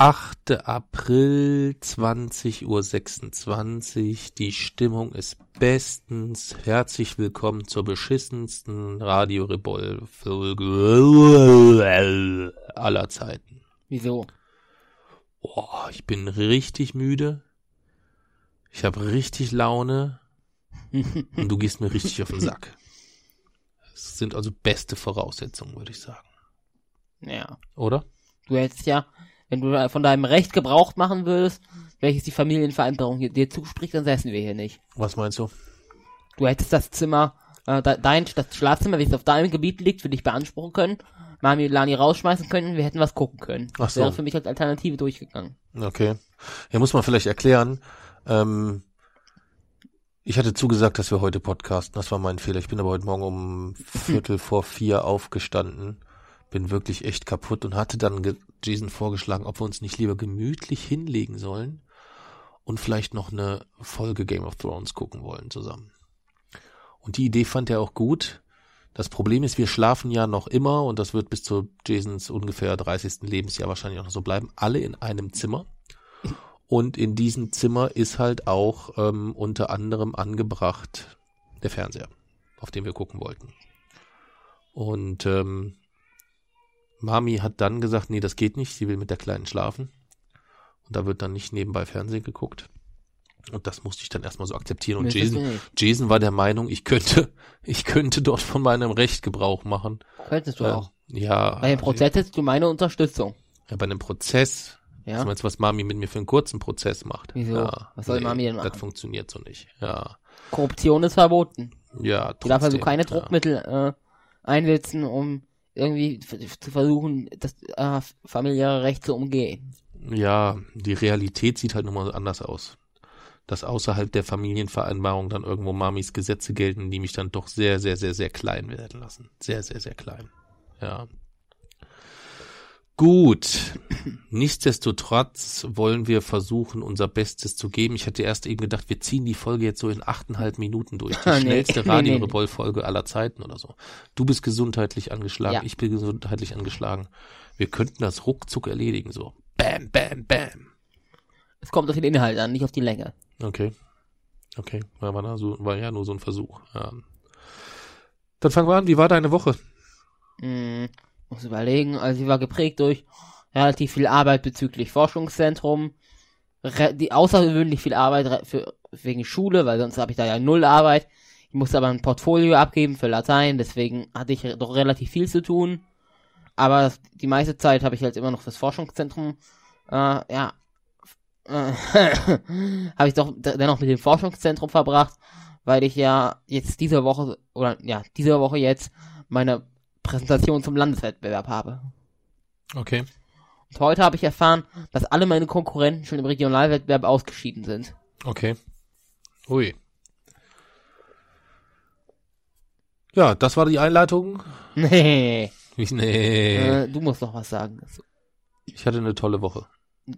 8. April, 20.26 Uhr. Die Stimmung ist bestens. Herzlich willkommen zur beschissensten Radio Folge aller Zeiten. Wieso? Boah, ich bin richtig müde. Ich habe richtig Laune. und du gehst mir richtig auf den Sack. Es sind also beste Voraussetzungen, würde ich sagen. Ja. Oder? Du hättest ja, wenn du von deinem Recht Gebrauch machen würdest, welches die Familienvereinbarung hier dir zuspricht, dann säßen wir hier nicht. Was meinst du? Du hättest das Zimmer, äh, de- dein das Schlafzimmer, welches auf deinem Gebiet liegt, für dich beanspruchen können, Mami und Lani rausschmeißen können, wir hätten was gucken können. Ach Das so. wäre für mich als Alternative durchgegangen. Okay. Ja, muss man vielleicht erklären. Ähm, ich hatte zugesagt, dass wir heute podcasten. Das war mein Fehler. Ich bin aber heute Morgen um Viertel vor vier aufgestanden. Bin wirklich echt kaputt und hatte dann Jason vorgeschlagen, ob wir uns nicht lieber gemütlich hinlegen sollen und vielleicht noch eine Folge Game of Thrones gucken wollen zusammen. Und die Idee fand er auch gut. Das Problem ist, wir schlafen ja noch immer und das wird bis zu Jasons ungefähr 30. Lebensjahr wahrscheinlich auch noch so bleiben, alle in einem Zimmer. Und in diesem Zimmer ist halt auch ähm, unter anderem angebracht der Fernseher, auf dem wir gucken wollten. Und ähm, Mami hat dann gesagt, nee, das geht nicht, sie will mit der Kleinen schlafen. Und da wird dann nicht nebenbei Fernsehen geguckt. Und das musste ich dann erstmal so akzeptieren. Und Nee, Jason. Jason war der Meinung, ich könnte, ich könnte dort von meinem Recht Gebrauch machen. Könntest du Ähm, auch. Ja. Bei dem Prozess hättest du meine Unterstützung. Ja, bei einem Prozess. Ja. Was meinst du, was Mami mit mir für einen kurzen Prozess macht? Wieso? Ja, Was soll Mami denn machen? Das funktioniert so nicht. Ja. Korruption ist verboten. Ja, also trotzdem, keine ja. Druckmittel äh, einsetzen, um irgendwie zu versuchen, das äh, familiäre Recht zu umgehen. Ja, die Realität sieht halt nun mal anders aus. Dass außerhalb der Familienvereinbarung dann irgendwo Mamis Gesetze gelten, die mich dann doch sehr, sehr, sehr, sehr klein werden lassen. Sehr, sehr, sehr klein. Ja. Gut. Nichtsdestotrotz wollen wir versuchen, unser Bestes zu geben. Ich hatte erst eben gedacht, wir ziehen die Folge jetzt so in achteinhalb Minuten durch. Die Nee, schnellste nee, nee, radio nee. revolt folge aller Zeiten oder so. Du bist gesundheitlich angeschlagen, Ja. ich bin gesundheitlich angeschlagen. Wir könnten das ruckzuck erledigen, so. Bam, bam, bam. Es kommt auf den Inhalt an, nicht auf die Länge. Okay. Okay. War, war, so, war ja nur so ein Versuch. Ja. Dann fangen wir an. Wie war deine Woche? Hm, muss überlegen, also sie war geprägt durch relativ viel Arbeit bezüglich Forschungszentrum, re die außergewöhnlich viel Arbeit für, wegen Schule, weil sonst habe ich da ja null Arbeit. Ich musste aber ein Portfolio abgeben für Latein, deswegen hatte ich doch relativ viel zu tun. Aber das, die meiste Zeit habe ich halt immer noch das Forschungszentrum, äh, ja, äh, habe ich doch de- dennoch mit dem Forschungszentrum verbracht, weil ich ja jetzt diese Woche, oder ja, diese Woche jetzt meine Präsentation zum Landeswettbewerb habe. Okay. Und heute habe ich erfahren, dass alle meine Konkurrenten schon im Regionalwettbewerb ausgeschieden sind. Okay. Ui. Ja, das war die Einleitung. Nee. Wie- Nee. Äh, du musst noch was sagen. Ich hatte eine tolle Woche.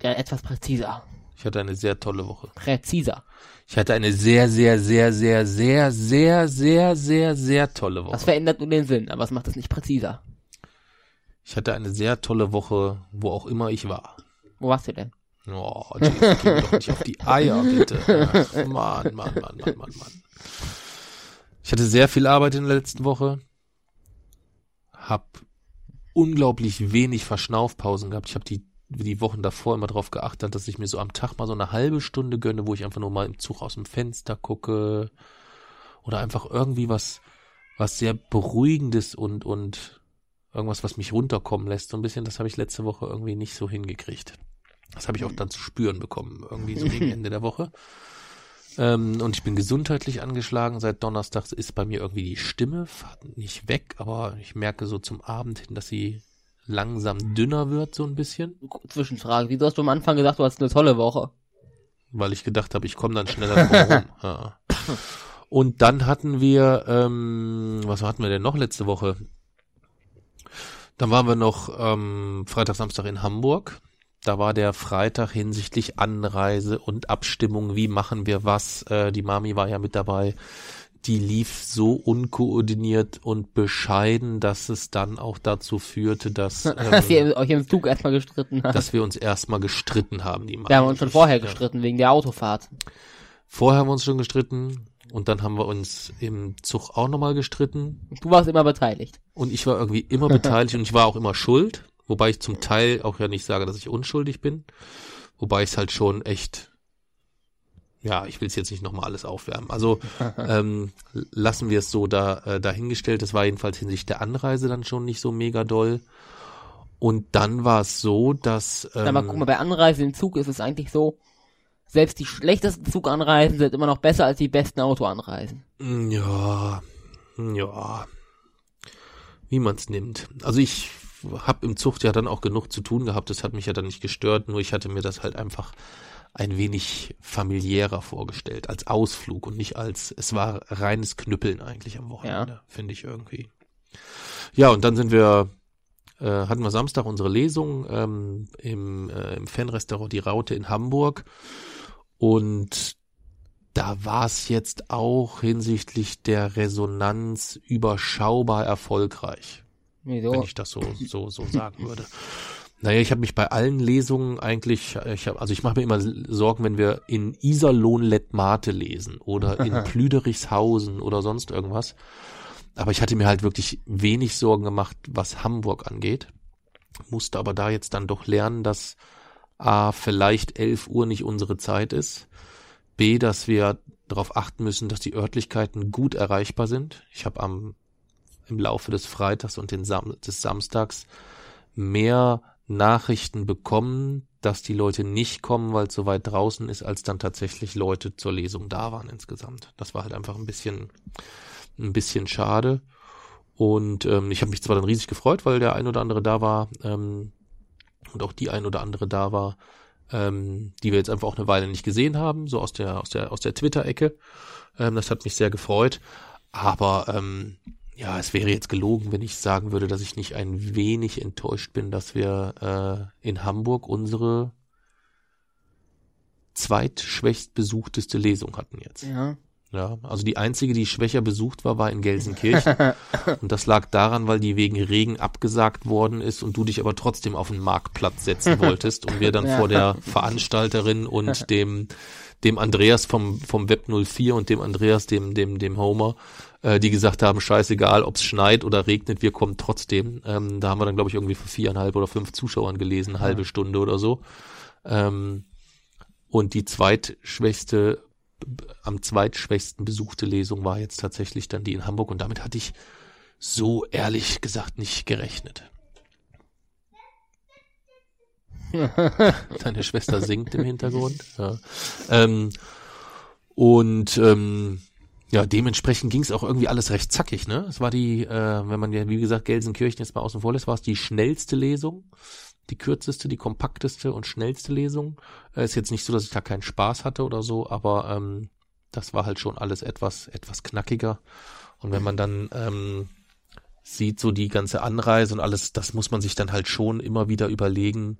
ja, etwas präziser. Ich hatte eine sehr tolle Woche. Präziser. Ich hatte eine sehr, sehr, sehr, sehr, sehr, sehr, sehr, sehr, sehr tolle Das Woche. verändert nur den Sinn, aber es macht es nicht präziser. Ich hatte eine sehr tolle Woche, wo auch immer ich war. Wo warst du denn? Oh, geh mir doch nicht auf die Eier, bitte. Ach, Mann, Mann, Mann, Mann, Mann, Mann. Ich hatte sehr viel Arbeit in der letzten Woche. Hab unglaublich wenig Verschnaufpausen gehabt. Ich habe die, die Wochen davor immer darauf geachtet, dass ich mir so am Tag mal so eine halbe Stunde gönne, wo ich einfach nur mal im Zug aus dem Fenster gucke. Oder einfach irgendwie was, was sehr Beruhigendes und, und irgendwas, was mich runterkommen lässt. So ein bisschen, das habe ich letzte Woche irgendwie nicht so hingekriegt. Das habe ich auch dann zu spüren bekommen, irgendwie so gegen Ende der Woche. Ähm, und ich bin gesundheitlich angeschlagen. Seit Donnerstag ist bei mir irgendwie die Stimme fahrt nicht weg, aber ich merke so zum Abend hin, dass sie langsam dünner wird, so ein bisschen, Zwischenfrage. Wieso hast du am Anfang gesagt, du hast eine tolle Woche? weil ich gedacht habe, ich komme dann schneller drum rum. Ja. Und dann hatten wir, ähm, was hatten wir denn noch letzte Woche? Dann waren wir noch ähm, Freitag, Samstag in Hamburg. Da war der Freitag hinsichtlich Anreise und Abstimmung, wie machen wir was. Äh, die Mami war ja mit dabei. Die lief so unkoordiniert und bescheiden, dass es dann auch dazu führte, dass, ähm, Dass ihr euch im Zug erstmal gestritten habt. dass wir uns erstmal gestritten haben. Die Wir haben uns schon Mann. vorher Ja. gestritten, wegen der Autofahrt. Vorher haben wir uns schon gestritten und dann haben wir uns im Zug auch nochmal gestritten Du warst immer beteiligt. und ich war irgendwie immer beteiligt und ich war auch immer schuld, wobei ich zum Teil auch ja nicht sage, dass ich unschuldig bin, wobei ich es halt schon echt, ja, ich will es jetzt nicht nochmal alles aufwärmen. Also ähm, lassen wir es so da äh, dahingestellt. Das war jedenfalls hinsichtlich der Anreise dann schon nicht so mega doll. Und dann war es so, dass ähm, Aber guck mal, bei Anreisen im Zug ist es eigentlich so, selbst die schlechtesten Zuganreisen sind immer noch besser als die besten Autoanreisen. Ja, ja, wie man's nimmt. Also ich habe im Zucht ja dann auch genug zu tun gehabt, das hat mich ja dann nicht gestört, nur ich hatte mir das halt einfach ein wenig familiärer vorgestellt, als Ausflug und nicht als, es war reines Knüppeln eigentlich am Wochenende, finde ich irgendwie. Ja, und dann sind wir, äh, hatten wir Samstag unsere Lesung ähm, im, äh, im Fanrestaurant Die Raute in Hamburg und da war es jetzt auch hinsichtlich der Resonanz überschaubar erfolgreich, wenn Wieso? ich das so so so sagen würde. Naja, ich habe mich bei allen Lesungen eigentlich, ich hab, also ich mache mir immer Sorgen, wenn wir in Iserlohn-Lettmate lesen oder in Plüderichshausen oder sonst irgendwas. Aber ich hatte mir halt wirklich wenig Sorgen gemacht, was Hamburg angeht. Musste aber da jetzt dann doch lernen, dass A, vielleicht 11 Uhr nicht unsere Zeit ist. B, dass wir darauf achten müssen, dass die Örtlichkeiten gut erreichbar sind. Ich habe am im Laufe des Freitags und den Sam des Samstags mehr Nachrichten bekommen, dass die Leute nicht kommen, weil es so weit draußen ist, als dann tatsächlich Leute zur Lesung da waren insgesamt. Das war halt einfach ein bisschen ein bisschen schade. Und ähm, ich habe mich zwar dann riesig gefreut, weil der ein oder andere da war ähm, und auch die ein oder andere da war, ähm, die wir jetzt einfach auch eine Weile nicht gesehen haben, so aus der aus der aus der Twitter-Ecke. Ähm, das hat mich sehr gefreut. Aber ähm, ja, es wäre jetzt gelogen, wenn ich sagen würde, dass ich nicht ein wenig enttäuscht bin, dass wir äh, in Hamburg unsere zweitschwächst besuchteste Lesung hatten jetzt. Ja. Ja, also die einzige, die schwächer besucht war, war in Gelsenkirchen. und das lag daran, weil die wegen Regen abgesagt worden ist und du dich aber trotzdem auf den Marktplatz setzen wolltest und wir dann Ja. vor der Veranstalterin und dem dem Andreas vom vom Web 04 und dem Andreas dem dem dem Homer, äh, die gesagt haben, scheißegal, ob's schneit oder regnet, wir kommen trotzdem. Ähm, da haben wir dann glaube ich irgendwie für viereinhalb oder fünf Zuschauern gelesen, halbe Stunde oder so. Ähm, und die zweitschwächste am zweitschwächsten besuchte Lesung war jetzt tatsächlich dann die in Hamburg und damit hatte ich so ehrlich gesagt nicht gerechnet. Deine Schwester singt im Hintergrund. Ja. Ähm, und ähm, ja, dementsprechend ging es auch irgendwie alles recht zackig, ne? Es war die, äh, wenn man ja, wie gesagt, Gelsenkirchen jetzt mal außen vor lässt, war es die schnellste Lesung, die kürzeste, die kompakteste und schnellste Lesung. Äh, ist jetzt nicht so, dass ich da keinen Spaß hatte oder so, aber ähm, das war halt schon alles etwas, etwas knackiger. Und wenn man dann ähm, sieht, so die ganze Anreise und alles, das muss man sich dann halt schon immer wieder überlegen,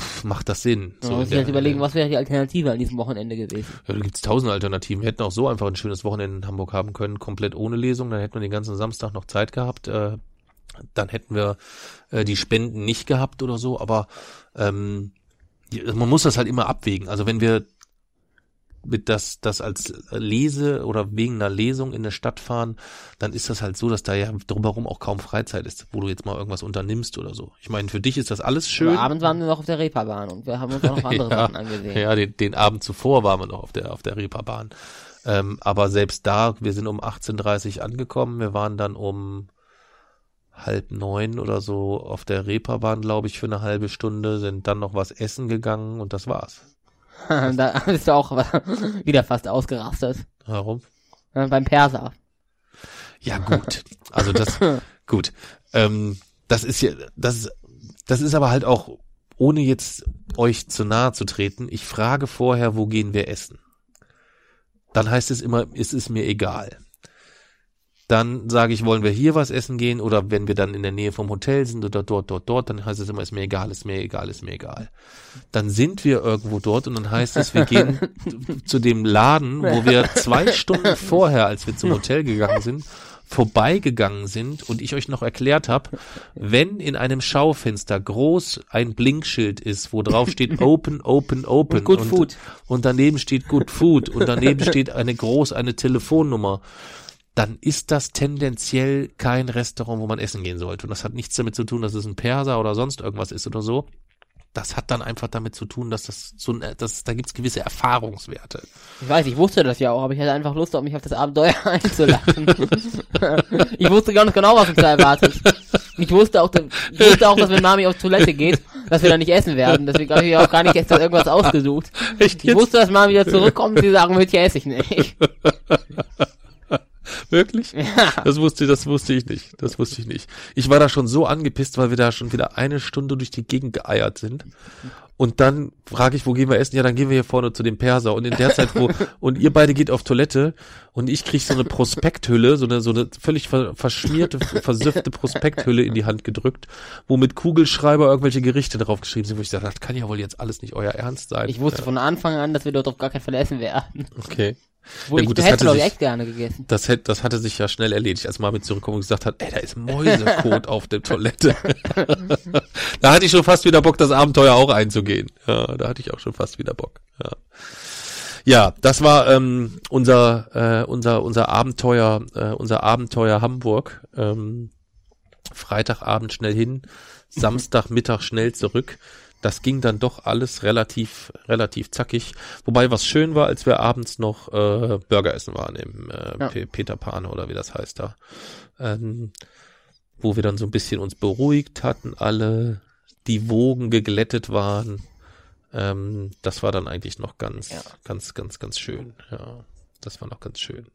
pff, macht das Sinn? So, man muss sich der- halt überlegen, was wäre die Alternative an diesem Wochenende gewesen. ja, da gibt's tausend Alternativen. Wir hätten auch so einfach ein schönes Wochenende in Hamburg haben können, komplett ohne Lesung. Dann hätten wir den ganzen Samstag noch Zeit gehabt. Äh, dann hätten wir äh, die Spenden nicht gehabt oder so. Aber ähm, man muss das halt immer abwägen. Also wenn wir mit das, das als Lese oder wegen einer Lesung in eine Stadt fahren, dann ist das halt so, dass da ja drumherum auch kaum Freizeit ist, wo du jetzt mal irgendwas unternimmst oder so. Ich meine, für dich ist das alles schön. Aber abends waren wir noch auf der Reeperbahn und wir haben uns auch noch andere Ja, Sachen angesehen. Ja, den, den Abend zuvor waren wir noch auf der, auf der Reeperbahn. Ähm, aber selbst da, wir sind um 18.30 angekommen, wir waren dann um halb neun oder so auf der Reeperbahn, glaube ich, für eine halbe Stunde, sind dann noch was essen gegangen und das war's. da bist du auch wieder fast ausgerastet. Warum? Beim Perser. Ja, gut. Also das, gut. Ähm, das ist ja, das das ist aber halt auch, ohne jetzt euch zu nahe zu treten, ich frage vorher, wo gehen wir essen? Dann heißt es immer, es ist mir egal. Dann sage ich, wollen wir hier was essen gehen oder wenn wir dann in der Nähe vom Hotel sind oder dort, dort, dort, dann heißt es immer, ist mir egal, ist mir egal, ist mir egal. Dann sind wir irgendwo dort und dann heißt es, wir gehen zu dem Laden, wo wir zwei Stunden vorher, als wir zum Hotel gegangen sind, vorbeigegangen sind und ich euch noch erklärt habe, wenn in einem Schaufenster groß ein Blinkschild ist, wo drauf steht Open, Open, Open Und Good Food. und daneben steht Good Food und daneben steht eine groß eine Telefonnummer, dann ist das tendenziell kein Restaurant, wo man essen gehen sollte. Und das hat nichts damit zu tun, dass es ein Perser oder sonst irgendwas ist oder so. Das hat dann einfach damit zu tun, dass das so ein, dass da gibt's gewisse Erfahrungswerte. Ich weiß, ich wusste das ja auch, aber ich hatte einfach Lust, mich auf das Abenteuer einzulassen. ich wusste gar nicht genau, was uns da erwartet. Ich wusste auch, ich wusste auch, dass wenn Mami auf Toilette geht, dass wir da nicht essen werden. Deswegen habe ich auch gar nicht extra irgendwas ausgesucht. Echt Ich wusste, dass Mami wieder zurückkommt und sie sagen wird, hier esse ich nicht. Wirklich? Das wusste, das wusste ich nicht. Das wusste ich nicht. Ich war da schon so angepisst, weil wir da schon wieder eine Stunde durch die Gegend geeiert sind. Und dann frage ich, wo gehen wir essen? Ja, dann gehen wir hier vorne zu dem Perser. Und in der Zeit, wo, und ihr beide geht auf Toilette und ich krieg so eine Prospekthülle, so eine, so eine völlig ver, verschmierte, versüffte Prospekthülle in die Hand gedrückt, wo mit Kugelschreiber irgendwelche Gerichte draufgeschrieben sind, wo ich dachte, das kann ja wohl jetzt alles nicht euer Ernst sein. Ich wusste von Anfang an, dass wir dort auf gar keinen Fall essen werden. Okay. Wo Ja, gut, das das hätte, glaube ich, sich- echt gerne gegessen. Das, hätte, das hatte sich ja schnell erledigt, als Marvin zurückgekommen und gesagt hat, ey, da ist Mäusekot auf der Toilette. da hatte ich schon fast wieder Bock, das Abenteuer auch einzugehen. Ja, da hatte ich auch schon fast wieder Bock. Ja, ja das war ähm, unser, äh, unser, unser Abenteuer, äh, unser Abenteuer Hamburg. Ähm, Freitagabend schnell hin, Samstagmittag schnell zurück. Das ging dann doch alles relativ, relativ zackig. Wobei was schön war, als wir abends noch äh, Burger essen waren im äh, Ja. Pe- Peter Pan oder wie das heißt da. Ähm, wo wir dann so ein bisschen uns beruhigt hatten, alle, die Wogen geglättet waren. Ähm, das war dann eigentlich noch ganz, Ja. ganz, ganz, ganz schön. Ja, das war noch ganz schön.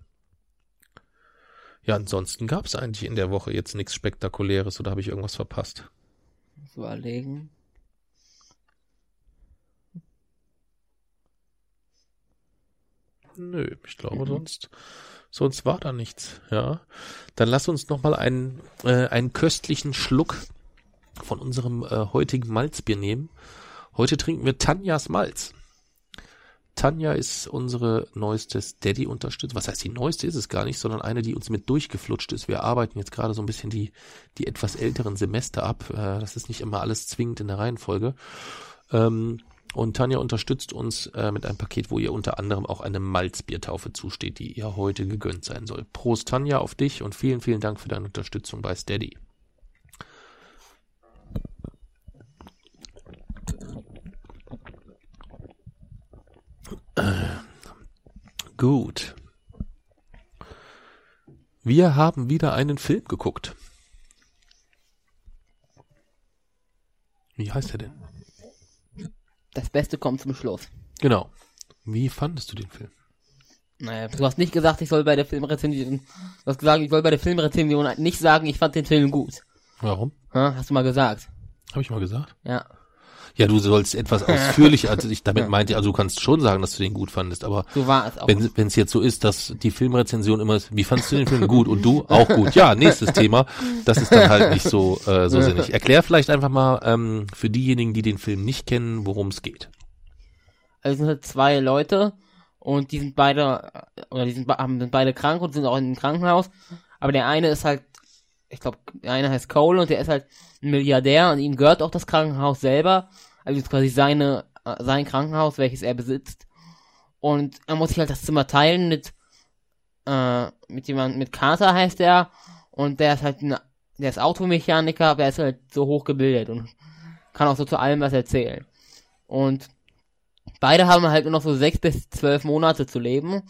Ja, ansonsten gab es eigentlich in der Woche jetzt nichts Spektakuläres oder habe ich irgendwas verpasst? Überlegen. Nö, ich glaube sonst, sonst war da nichts. Ja, dann lass uns noch mal einen äh, einen köstlichen Schluck von unserem äh, heutigen Malzbier nehmen. Heute trinken wir Tanjas Malz. Tanja ist unsere neueste Steady-Unterstützerin. Was heißt die neueste ist es gar nicht, sondern eine, die uns mit durchgeflutscht ist. Wir arbeiten jetzt gerade so ein bisschen die, die etwas älteren Semester ab. Äh, das ist nicht immer alles zwingend in der Reihenfolge. Ähm, und Tanja unterstützt uns äh, mit einem Paket, wo ihr unter anderem auch eine Malzbiertaufe zusteht, die ihr heute gegönnt sein soll. Prost Tanja auf dich und vielen, vielen Dank für deine Unterstützung bei Steady. Gut. Wir haben wieder einen Film geguckt. Wie heißt er denn? Das Beste kommt zum Schluss. Genau. Wie fandest du den Film? Naja, du hast nicht gesagt, ich soll bei der Filmrezension, du hast gesagt, ich soll bei der Filmrezension nicht sagen, ich fand den Film gut. Warum? Ha? Hast du mal gesagt? Habe ich mal gesagt? Ja. Ja, du sollst etwas ausführlicher, also ich damit meinte, also du kannst schon sagen, dass du den gut fandest, aber So war es auch. wenn es jetzt so ist, dass die Filmrezension immer ist, wie fandst du den Film gut und du auch gut? Ja, nächstes Thema. Das ist dann halt nicht so äh, so sinnig. Erklär vielleicht einfach mal ähm, für diejenigen, die den Film nicht kennen, worum es geht. Also es sind halt zwei Leute und die sind beide, äh, oder die sind, haben- sind beide krank und sind auch in einem Krankenhaus. Aber der eine ist halt, ich glaube, der eine heißt Cole und der ist halt ein Milliardär und ihm gehört auch das Krankenhaus selber. Also ist quasi seine, äh, sein Krankenhaus, welches er besitzt. Und er muss sich halt das Zimmer teilen mit, äh, mit jemandem, mit Carter heißt er. Und der ist halt, ein, der ist Automechaniker, aber er ist halt so hoch gebildet und kann auch so zu allem was erzählen. Und beide haben halt nur noch so sechs bis zwölf Monate zu leben.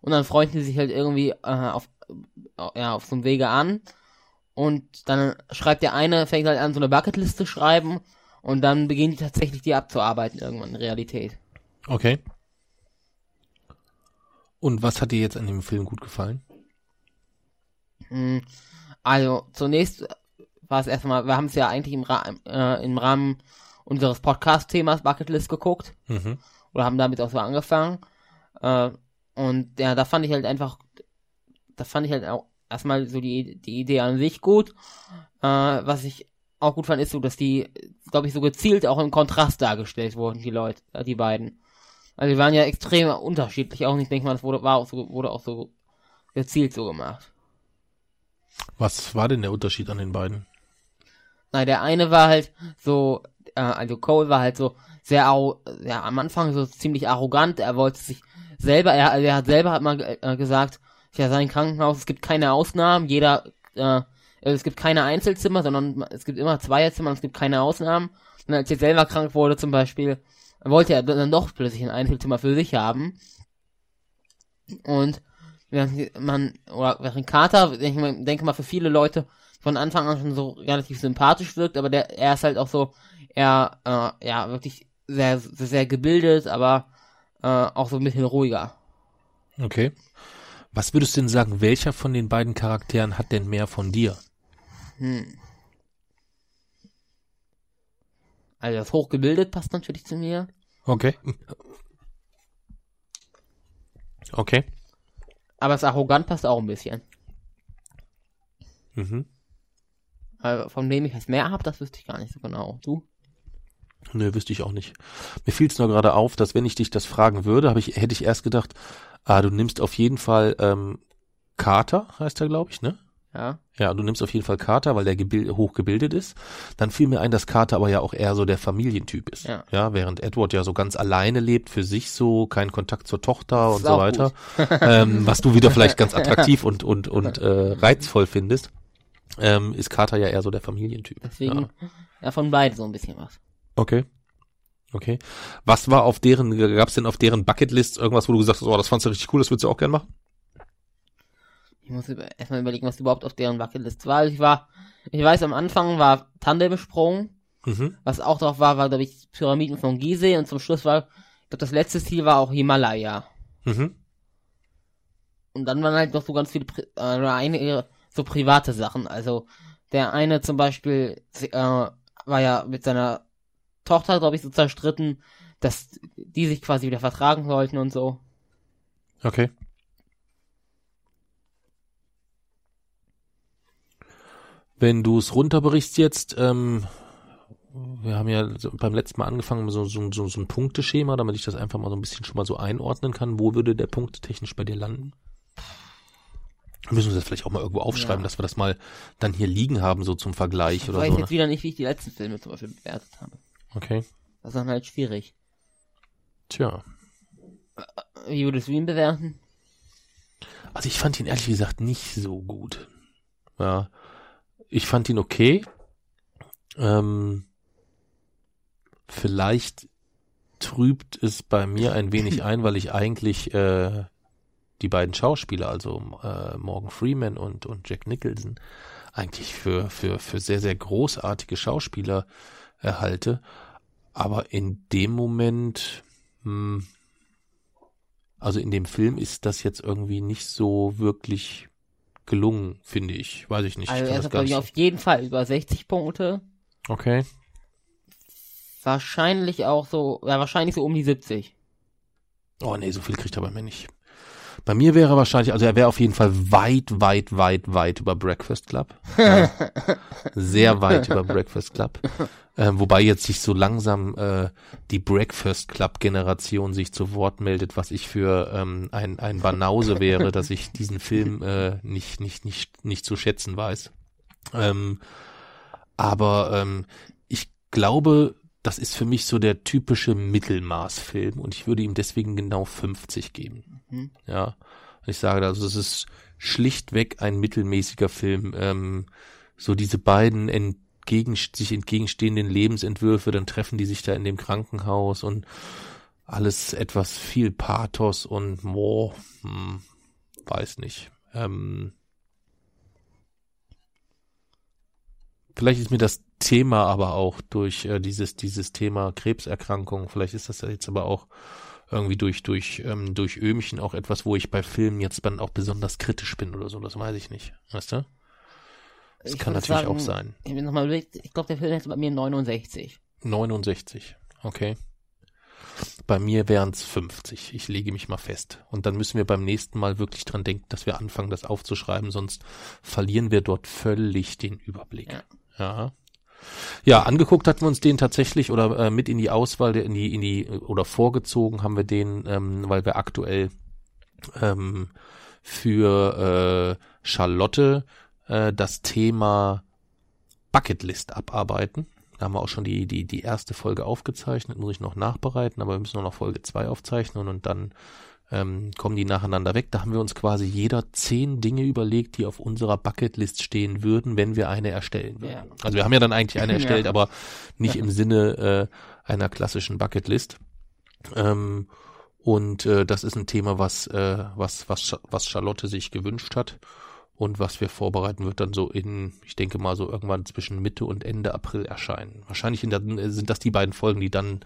Und dann freunden die sich halt irgendwie äh, auf, ja, auf so einem Wege an. Und dann schreibt der eine, fängt halt an, so eine Bucketlist zu schreiben. Und dann beginnen die tatsächlich die abzuarbeiten irgendwann in Realität. Okay. Und was hat dir jetzt an dem Film gut gefallen? Mm, Also, zunächst war es erstmal, wir haben es ja eigentlich im, Ra äh, im Rahmen unseres Podcast-Themas Bucketlist geguckt. Mhm. oder haben damit auch so angefangen. Äh, und ja, da fand ich halt einfach, da fand ich halt auch erstmal so die, die Idee an sich gut. Äh, was ich auch gut fand, ist so, dass die, glaube ich, so gezielt auch im Kontrast dargestellt wurden, die Leute, äh, die beiden. Also die waren ja extrem unterschiedlich auch. Und ich denke mal, das wurde, war auch so, wurde auch so gezielt so gemacht. Was war denn der Unterschied an den beiden? Nein, der eine war halt so, äh, also Cole war halt so sehr, ja, am Anfang so ziemlich arrogant. Er wollte sich selber, er, er hat selber hat mal äh, gesagt, ja, sein Krankenhaus, es gibt keine Ausnahmen, jeder, äh, es gibt keine Einzelzimmer, sondern es gibt immer Zweierzimmer, es gibt keine Ausnahmen. Und als er selber krank wurde zum Beispiel, wollte er dann doch plötzlich ein Einzelzimmer für sich haben. Und während man, oder während Carter, ich denke mal für viele Leute von Anfang an schon so relativ sympathisch wirkt, aber der, er ist halt auch so, er, äh, ja, wirklich sehr, sehr, sehr gebildet, aber äh, auch so ein bisschen ruhiger. Okay. Was würdest du denn sagen, welcher von den beiden Charakteren hat denn mehr von dir? Hm. Also das hochgebildet passt natürlich zu mir. Okay. Okay. Aber das arrogant passt auch ein bisschen. Mhm. Also von wem ich es mehr habe, das wüsste ich gar nicht so genau. Du? Nö, wüsste ich auch nicht. Mir fiel es nur gerade auf, dass wenn ich dich das fragen würde, ich, hätte ich erst gedacht, ah, du nimmst auf jeden Fall ähm, Carter, heißt er, glaube ich, ne? Ja. Ja, du nimmst auf jeden Fall Carter, weil der hochgebildet ist. Dann fiel mir ein, dass Carter aber ja auch eher so der Familientyp ist. Ja. ja während Edward ja so ganz alleine lebt, für sich so, kein Kontakt zur Tochter und so weiter. ähm, was du wieder vielleicht ganz attraktiv und, und, und äh, reizvoll findest, ähm, ist Carter ja eher so der Familientyp. Deswegen, ja, ja von beiden so ein bisschen was. Okay. Okay. Was war auf deren, gab's denn auf deren Bucketlist irgendwas, wo du gesagt hast, oh, das fandst du richtig cool, das würdest du auch gern machen? Ich muss erstmal überlegen, was überhaupt auf deren Bucketlist war. Ich war, ich weiß, am Anfang war Tandem Mhm. Was auch drauf war, war, glaube ich, Pyramiden von Gizeh und zum Schluss war, ich glaube, das letzte Ziel war auch Himalaya. Mhm. Und dann waren halt noch so ganz viele, äh, einige so private Sachen. Also, der eine zum Beispiel, äh, war ja mit seiner Tochter, glaube ich, so zerstritten, dass die sich quasi wieder vertragen sollten und so. Okay. Wenn du es runterberichst jetzt, ähm, wir haben ja beim letzten Mal angefangen mit so, so, so, so ein Punkteschema, damit ich das einfach mal so ein bisschen schon mal so einordnen kann. Wo würde der Punkt technisch bei dir landen? Müssen wir das vielleicht auch mal irgendwo aufschreiben, ja. dass wir das mal dann hier liegen haben, so zum Vergleich ich oder so. Ich weiß jetzt ne? wieder nicht, wie ich die letzten Filme zum Beispiel bewertet habe. Okay. Das ist dann halt schwierig. Tja. Wie würdest du ihn bewerten? Also ich fand ihn ehrlich gesagt nicht so gut. Ja. Ich fand ihn okay. Ähm, vielleicht trübt es bei mir ein wenig ein, weil ich eigentlich äh, die beiden Schauspieler, also äh, Morgan Freeman und, und Jack Nicholson, eigentlich für, für, für sehr, sehr großartige Schauspieler erhalte. Aber in dem Moment, hm, also in dem Film ist das jetzt irgendwie nicht so wirklich gelungen, finde ich. Weiß ich nicht. Also er hat, ich, auf jeden Fall über 60 Punkte. Okay. Wahrscheinlich auch so, ja, wahrscheinlich so um die 70. Oh nee, so viel kriegt er bei mir nicht. Bei mir wäre wahrscheinlich, also er wäre auf jeden Fall weit, weit, weit, weit über Breakfast Club. Ja, sehr weit über Breakfast Club. Ähm, wobei jetzt sich so langsam äh, die Breakfast Club Generation sich zu Wort meldet, was ich für ähm, ein, ein Banause wäre, dass ich diesen Film äh, nicht, nicht, nicht, nicht zu schätzen weiß. Ähm, aber ähm, ich glaube, das ist für mich so der typische Mittelmaßfilm und ich würde ihm deswegen genau 50 geben. Mhm. Ja, ich sage, also es ist schlichtweg ein mittelmäßiger Film. Ähm, so diese beiden entgegen, sich entgegenstehenden Lebensentwürfe, dann treffen die sich da in dem Krankenhaus und alles etwas viel Pathos und boah, hm, weiß nicht. Ähm, vielleicht ist mir das Thema aber auch durch äh, dieses dieses Thema Krebserkrankung. Vielleicht ist das jetzt aber auch irgendwie durch durch ähm, durch Öhmchen auch etwas, wo ich bei Filmen jetzt dann auch besonders kritisch bin oder so. Das weiß ich nicht. Weißt du? Das ich kann natürlich sagen, auch sein. Ich, ich glaube, der Film ist bei mir 69. 69. Okay. Bei mir wären es 50. Ich lege mich mal fest. Und dann müssen wir beim nächsten Mal wirklich dran denken, dass wir anfangen, das aufzuschreiben, sonst verlieren wir dort völlig den Überblick. Ja. Ja. Ja, angeguckt hatten wir uns den tatsächlich oder äh, mit in die Auswahl, in die, in die, oder vorgezogen haben wir den, ähm, weil wir aktuell ähm, für äh, Charlotte äh, das Thema Bucketlist abarbeiten. Da haben wir auch schon die, die, die erste Folge aufgezeichnet, muss ich noch nachbereiten, aber wir müssen noch Folge zwei aufzeichnen und dann ähm, kommen die nacheinander weg. Da haben wir uns quasi jeder zehn Dinge überlegt, die auf unserer Bucketlist stehen würden, wenn wir eine erstellen würden. Ja. Also wir haben ja dann eigentlich eine erstellt, Ja. aber nicht im Sinne äh, einer klassischen Bucketlist. Ähm, und äh, das ist ein Thema, was, äh, was, was, was Charlotte sich gewünscht hat und was wir vorbereiten wird dann so in, ich denke mal so irgendwann zwischen Mitte und Ende April erscheinen. Wahrscheinlich in der, sind das die beiden Folgen, die dann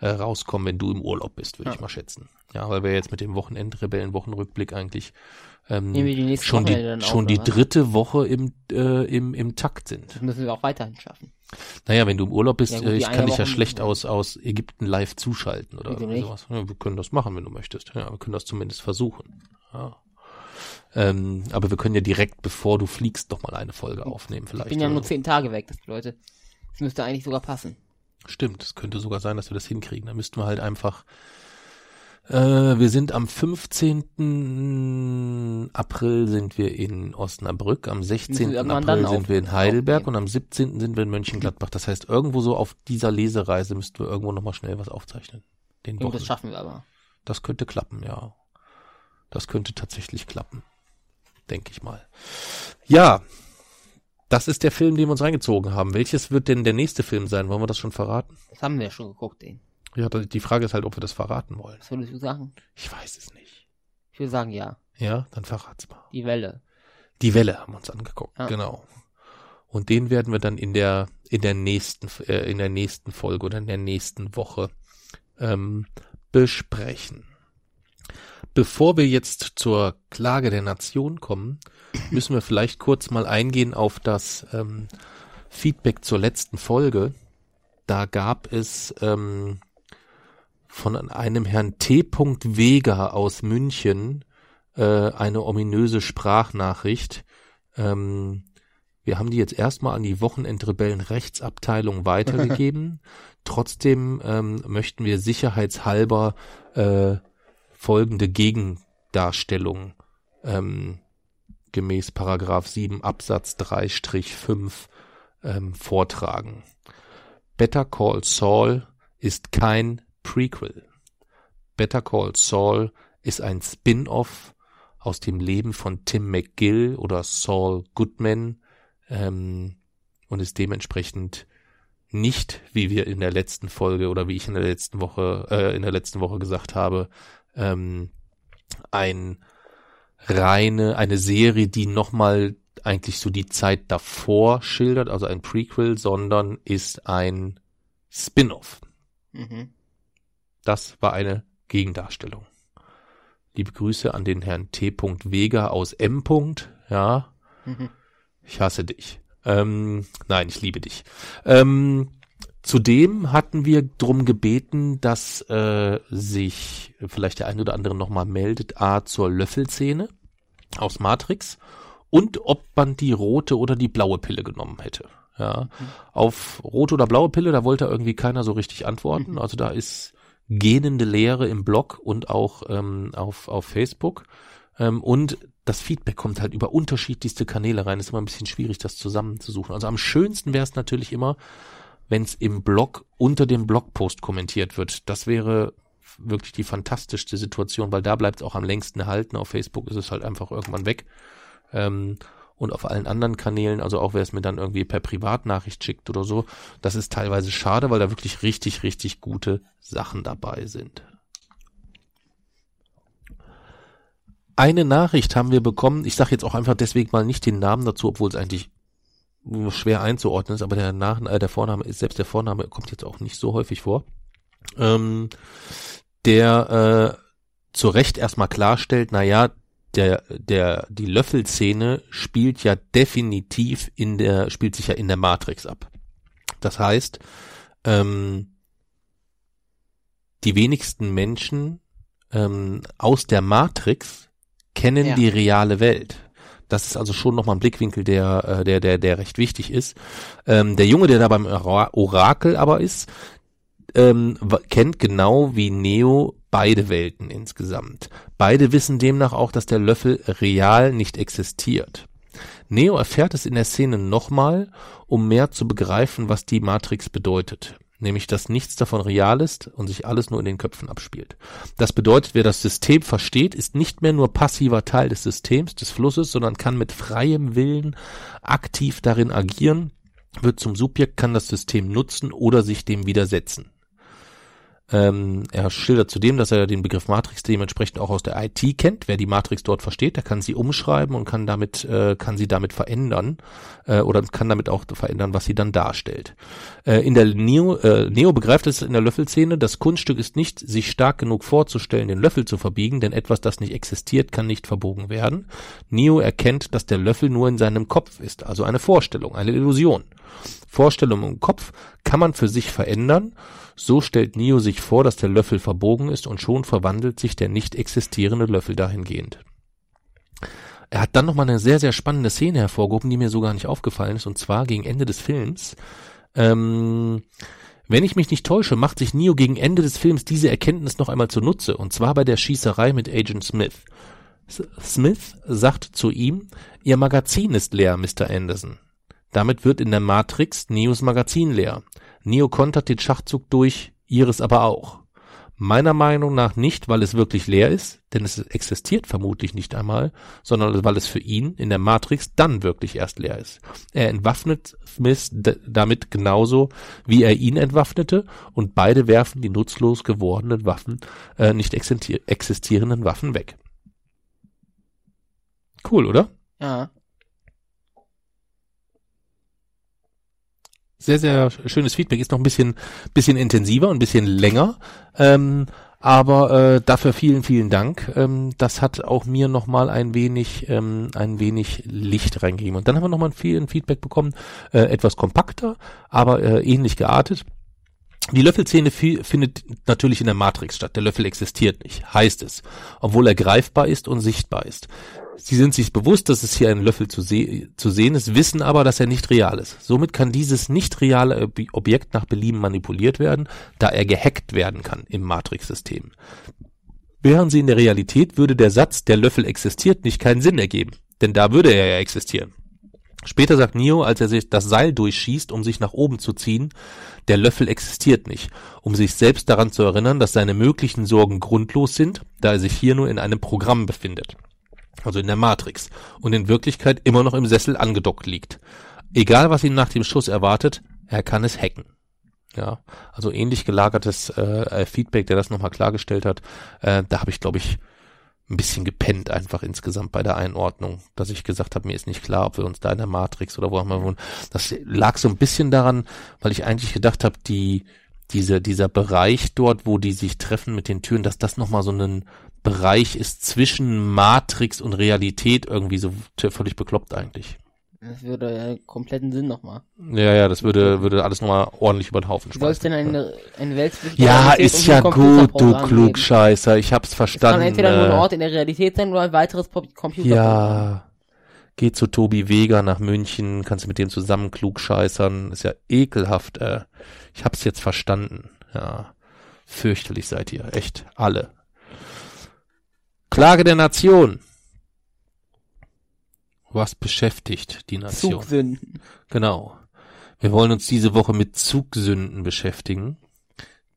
äh, rauskommen, wenn du im Urlaub bist, würde Ja. ich mal schätzen. Ja, weil wir jetzt mit dem Wochenendrebellen-Wochenrückblick eigentlich ähm, die schon die, dann auf, schon die oder was? dritte Woche im, äh, im, im Takt sind. Das müssen wir auch weiterhin schaffen. Naja, wenn du im Urlaub bist, Ja, gut, äh, die ich kann dich ja Woche- schlecht aus, aus Ägypten live zuschalten oder sowas. Ja, wir können das machen, wenn du möchtest. Ja, wir können das zumindest versuchen. Ja. Ähm, aber wir können ja direkt, bevor du fliegst, noch mal eine Folge aufnehmen Ich vielleicht. bin ja nur zehn Tage weg, das bedeutet, das müsste eigentlich sogar passen. Stimmt, es könnte sogar sein, dass wir das hinkriegen. Dann müssten wir halt einfach. Äh, wir sind am 15. April sind wir in Osnabrück, am 16. irgendwann April sind wir in Heidelberg und am 17. sind wir in Mönchengladbach. Das heißt, irgendwo so auf dieser Lesereise müssten wir irgendwo nochmal schnell was aufzeichnen. Den Und Wochen. das schaffen wir aber. Das könnte klappen, ja. Das könnte tatsächlich klappen. Denke ich mal. Ja. Das ist der Film, den wir uns reingezogen haben. Welches wird denn der nächste Film sein? Wollen wir das schon verraten? Das haben wir ja schon geguckt, den. Ja, die Frage ist halt, ob wir das verraten wollen. Was würdest du sagen? Ich weiß es nicht. Ich würde sagen, ja. Ja, dann verrat's mal. Die Welle. Die Welle haben wir uns angeguckt, Ja. genau. Und den werden wir dann in der in der nächsten äh, in der nächsten Folge oder in der nächsten Woche ähm, besprechen. Bevor wir jetzt zur Klage der Nation kommen, müssen wir vielleicht kurz mal eingehen auf das ähm, Feedback zur letzten Folge. Da gab es ähm, von einem Herrn T. Vega aus München äh, eine ominöse Sprachnachricht. Ähm, wir haben die jetzt erstmal an die Wochenendrebellen Rechtsabteilung weitergegeben. Trotzdem ähm, möchten wir sicherheitshalber äh, folgende Gegendarstellung ähm, gemäß Paragraph 7 Absatz 3-5 ähm, vortragen. Better Call Saul ist kein Prequel. Better Call Saul ist ein Spin-off aus dem Leben von Tim McGill oder Saul Goodman ähm, und ist dementsprechend nicht, wie wir in der letzten Folge oder wie ich in der letzten Woche äh, in der letzten Woche gesagt habe, ähm, ein reine eine Serie, die nochmal eigentlich so die Zeit davor schildert, also ein Prequel, sondern ist ein Spin-off. Mhm. Das war eine Gegendarstellung. Liebe Grüße an den Herrn T. Vega aus M. Ja, Mhm. ich hasse dich. Ähm, nein, ich liebe dich. Ähm, zudem hatten wir drum gebeten, dass äh, sich vielleicht der ein oder andere nochmal meldet, A zur Löffelszene aus Matrix und ob man die rote oder die blaue Pille genommen hätte. Ja, auf rote oder blaue Pille, da wollte irgendwie keiner so richtig antworten. Also da ist gähnende Leere im Blog und auch ähm, auf, auf Facebook. Ähm, und das Feedback kommt halt über unterschiedlichste Kanäle rein. Ist immer ein bisschen schwierig, das zusammenzusuchen. Also am schönsten wäre es natürlich immer, wenn es im Blog unter dem Blogpost kommentiert wird. Das wäre wirklich die fantastischste Situation, weil da bleibt es auch am längsten erhalten. Auf Facebook ist es halt einfach irgendwann weg. Ähm, und auf allen anderen Kanälen, also auch wer es mir dann irgendwie per Privatnachricht schickt oder so, das ist teilweise schade, weil da wirklich richtig, richtig gute Sachen dabei sind. Eine Nachricht haben wir bekommen, ich sage jetzt auch einfach deswegen mal nicht den Namen dazu, obwohl es eigentlich schwer einzuordnen ist, aber der, Nach äh, der Vorname ist, selbst der Vorname kommt jetzt auch nicht so häufig vor, ähm, der äh, zu Recht erstmal klarstellt, na ja, der, der, die Löffelszene spielt ja definitiv in der, spielt sich ja in der Matrix ab. Das heißt, ähm, die wenigsten Menschen ähm, aus der Matrix kennen Ja. die reale Welt. Das ist also schon nochmal ein Blickwinkel, der, äh, der, der, der recht wichtig ist. Ähm, der Junge, der da beim Ora- Orakel aber ist, ähm, kennt genau wie Neo beide Welten insgesamt. Beide wissen demnach auch, dass der Löffel real nicht existiert. Neo erfährt es in der Szene nochmal, um mehr zu begreifen, was die Matrix bedeutet. Nämlich, dass nichts davon real ist und sich alles nur in den Köpfen abspielt. Das bedeutet, wer das System versteht, ist nicht mehr nur passiver Teil des Systems, des Flusses, sondern kann mit freiem Willen aktiv darin agieren, wird zum Subjekt, kann das System nutzen oder sich dem widersetzen. Ähm, er schildert zudem, dass er den Begriff Matrix dementsprechend auch aus der IT kennt. Wer die Matrix dort versteht, der kann sie umschreiben und kann damit, äh, kann sie damit verändern äh, oder kann damit auch verändern, was sie dann darstellt. Äh, in der Neo, äh, Neo begreift es in der Löffelszene, das Kunststück ist nicht, sich stark genug vorzustellen, den Löffel zu verbiegen, denn etwas, das nicht existiert, kann nicht verbogen werden. Neo erkennt, dass der Löffel nur in seinem Kopf ist, also eine Vorstellung, eine Illusion. Vorstellung im Kopf kann man für sich verändern. So stellt Neo sich vor, dass der Löffel verbogen ist und schon verwandelt sich der nicht existierende Löffel dahingehend. Er hat dann nochmal eine sehr, sehr spannende Szene hervorgehoben, die mir so gar nicht aufgefallen ist, und zwar gegen Ende des Films. Ähm, wenn ich mich nicht täusche, macht sich Neo gegen Ende des Films diese Erkenntnis noch einmal zunutze, und zwar bei der Schießerei mit Agent Smith. Smith sagt zu ihm, Ihr Magazin ist leer, Mr. Anderson. Damit wird in der Matrix Neos Magazin leer. Neo kontert den Schachzug durch, ihres aber auch. Meiner Meinung nach nicht, weil es wirklich leer ist, denn es existiert vermutlich nicht einmal, sondern weil es für ihn in der Matrix dann wirklich erst leer ist. Er entwaffnet Smith damit genauso, wie er ihn entwaffnete, und beide werfen die nutzlos gewordenen Waffen, äh, nicht existier- existierenden Waffen weg. Cool, oder? Ja. Sehr, sehr schönes Feedback. Ist noch ein bisschen, bisschen intensiver, ein bisschen länger. Ähm, aber äh, dafür vielen, vielen Dank. Ähm, das hat auch mir nochmal ein wenig, ähm, ein wenig Licht reingegeben. Und dann haben wir nochmal viel Feedback bekommen, äh, etwas kompakter, aber äh, ähnlich geartet. Die Löffelszene fi- findet natürlich in der Matrix statt. Der Löffel existiert nicht, heißt es, obwohl er greifbar ist und sichtbar ist. Sie sind sich bewusst, dass es hier ein Löffel zu, se zu sehen ist, wissen aber, dass er nicht real ist. Somit kann dieses nicht reale Ob Objekt nach Belieben manipuliert werden, da er gehackt werden kann im Matrix-System. Wären sie in der Realität, würde der Satz, der Löffel existiert, nicht keinen Sinn ergeben, denn da würde er ja existieren. Später sagt Neo, als er sich das Seil durchschießt, um sich nach oben zu ziehen, der Löffel existiert nicht, um sich selbst daran zu erinnern, dass seine möglichen Sorgen grundlos sind, da er sich hier nur in einem Programm befindet. Also in der Matrix. Und in Wirklichkeit immer noch im Sessel angedockt liegt. Egal, was ihn nach dem Schuss erwartet, er kann es hacken. Ja, also ähnlich gelagertes äh, Feedback, der das nochmal klargestellt hat. Äh, da habe ich, glaube ich, ein bisschen gepennt einfach insgesamt bei der Einordnung, dass ich gesagt habe, mir ist nicht klar, ob wir uns da in der Matrix oder wo auch immer wohnen. Das lag so ein bisschen daran, weil ich eigentlich gedacht habe, die diese dieser Bereich dort, wo die sich treffen mit den Türen, dass das nochmal so ein Bereich ist zwischen Matrix und Realität irgendwie so völlig bekloppt eigentlich. Das würde ja kompletten Sinn nochmal. Ja, ja, das würde würde alles nochmal ordentlich über den Haufen Du sollst schmeißen. denn eine, eine Welt zwischen Ja, ist ja gut, du. Klugscheißer. Ich hab's Es verstanden. kann entweder nur ein äh. Ort in der Realität sein oder ein weiteres Computerprogramm. Ja. Geh zu Tobi Vega nach München, kannst du mit dem zusammen klugscheißern. Ist ja ekelhaft. Äh. Ich hab's jetzt verstanden. Ja. Fürchterlich seid ihr. Echt. Alle. Klage der Nation. Was beschäftigt die Nation? Zugsünden. Genau. Wir wollen uns diese Woche mit Zugsünden beschäftigen,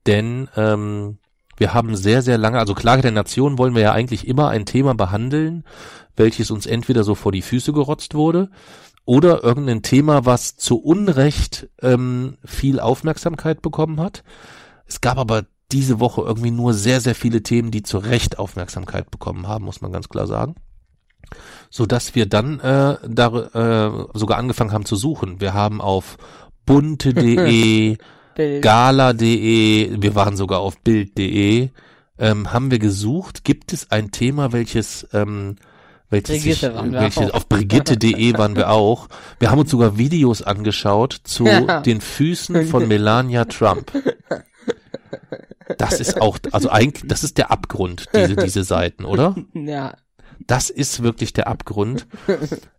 denn ähm, wir haben sehr, sehr lange, also Klage der Nation wollen wir ja eigentlich immer ein Thema behandeln, welches uns entweder so vor die Füße gerotzt wurde oder irgendein Thema, was zu Unrecht ähm, viel Aufmerksamkeit bekommen hat. Es gab aber diese Woche irgendwie nur sehr, sehr viele Themen, die zu Recht Aufmerksamkeit bekommen haben, muss man ganz klar sagen so dass wir dann äh, da, äh, sogar angefangen haben zu suchen. Wir haben auf bunte.de, gala.de, wir waren sogar auf bild.de, ähm, haben wir gesucht, gibt es ein Thema, welches ähm, welches wir welches auch. auf brigitte.de waren wir auch. Wir haben uns sogar Videos angeschaut zu Ja. den Füßen von Melania Trump. Das ist auch, also eigentlich, das ist der Abgrund, diese, diese Seiten, oder? Ja. Das ist wirklich der Abgrund.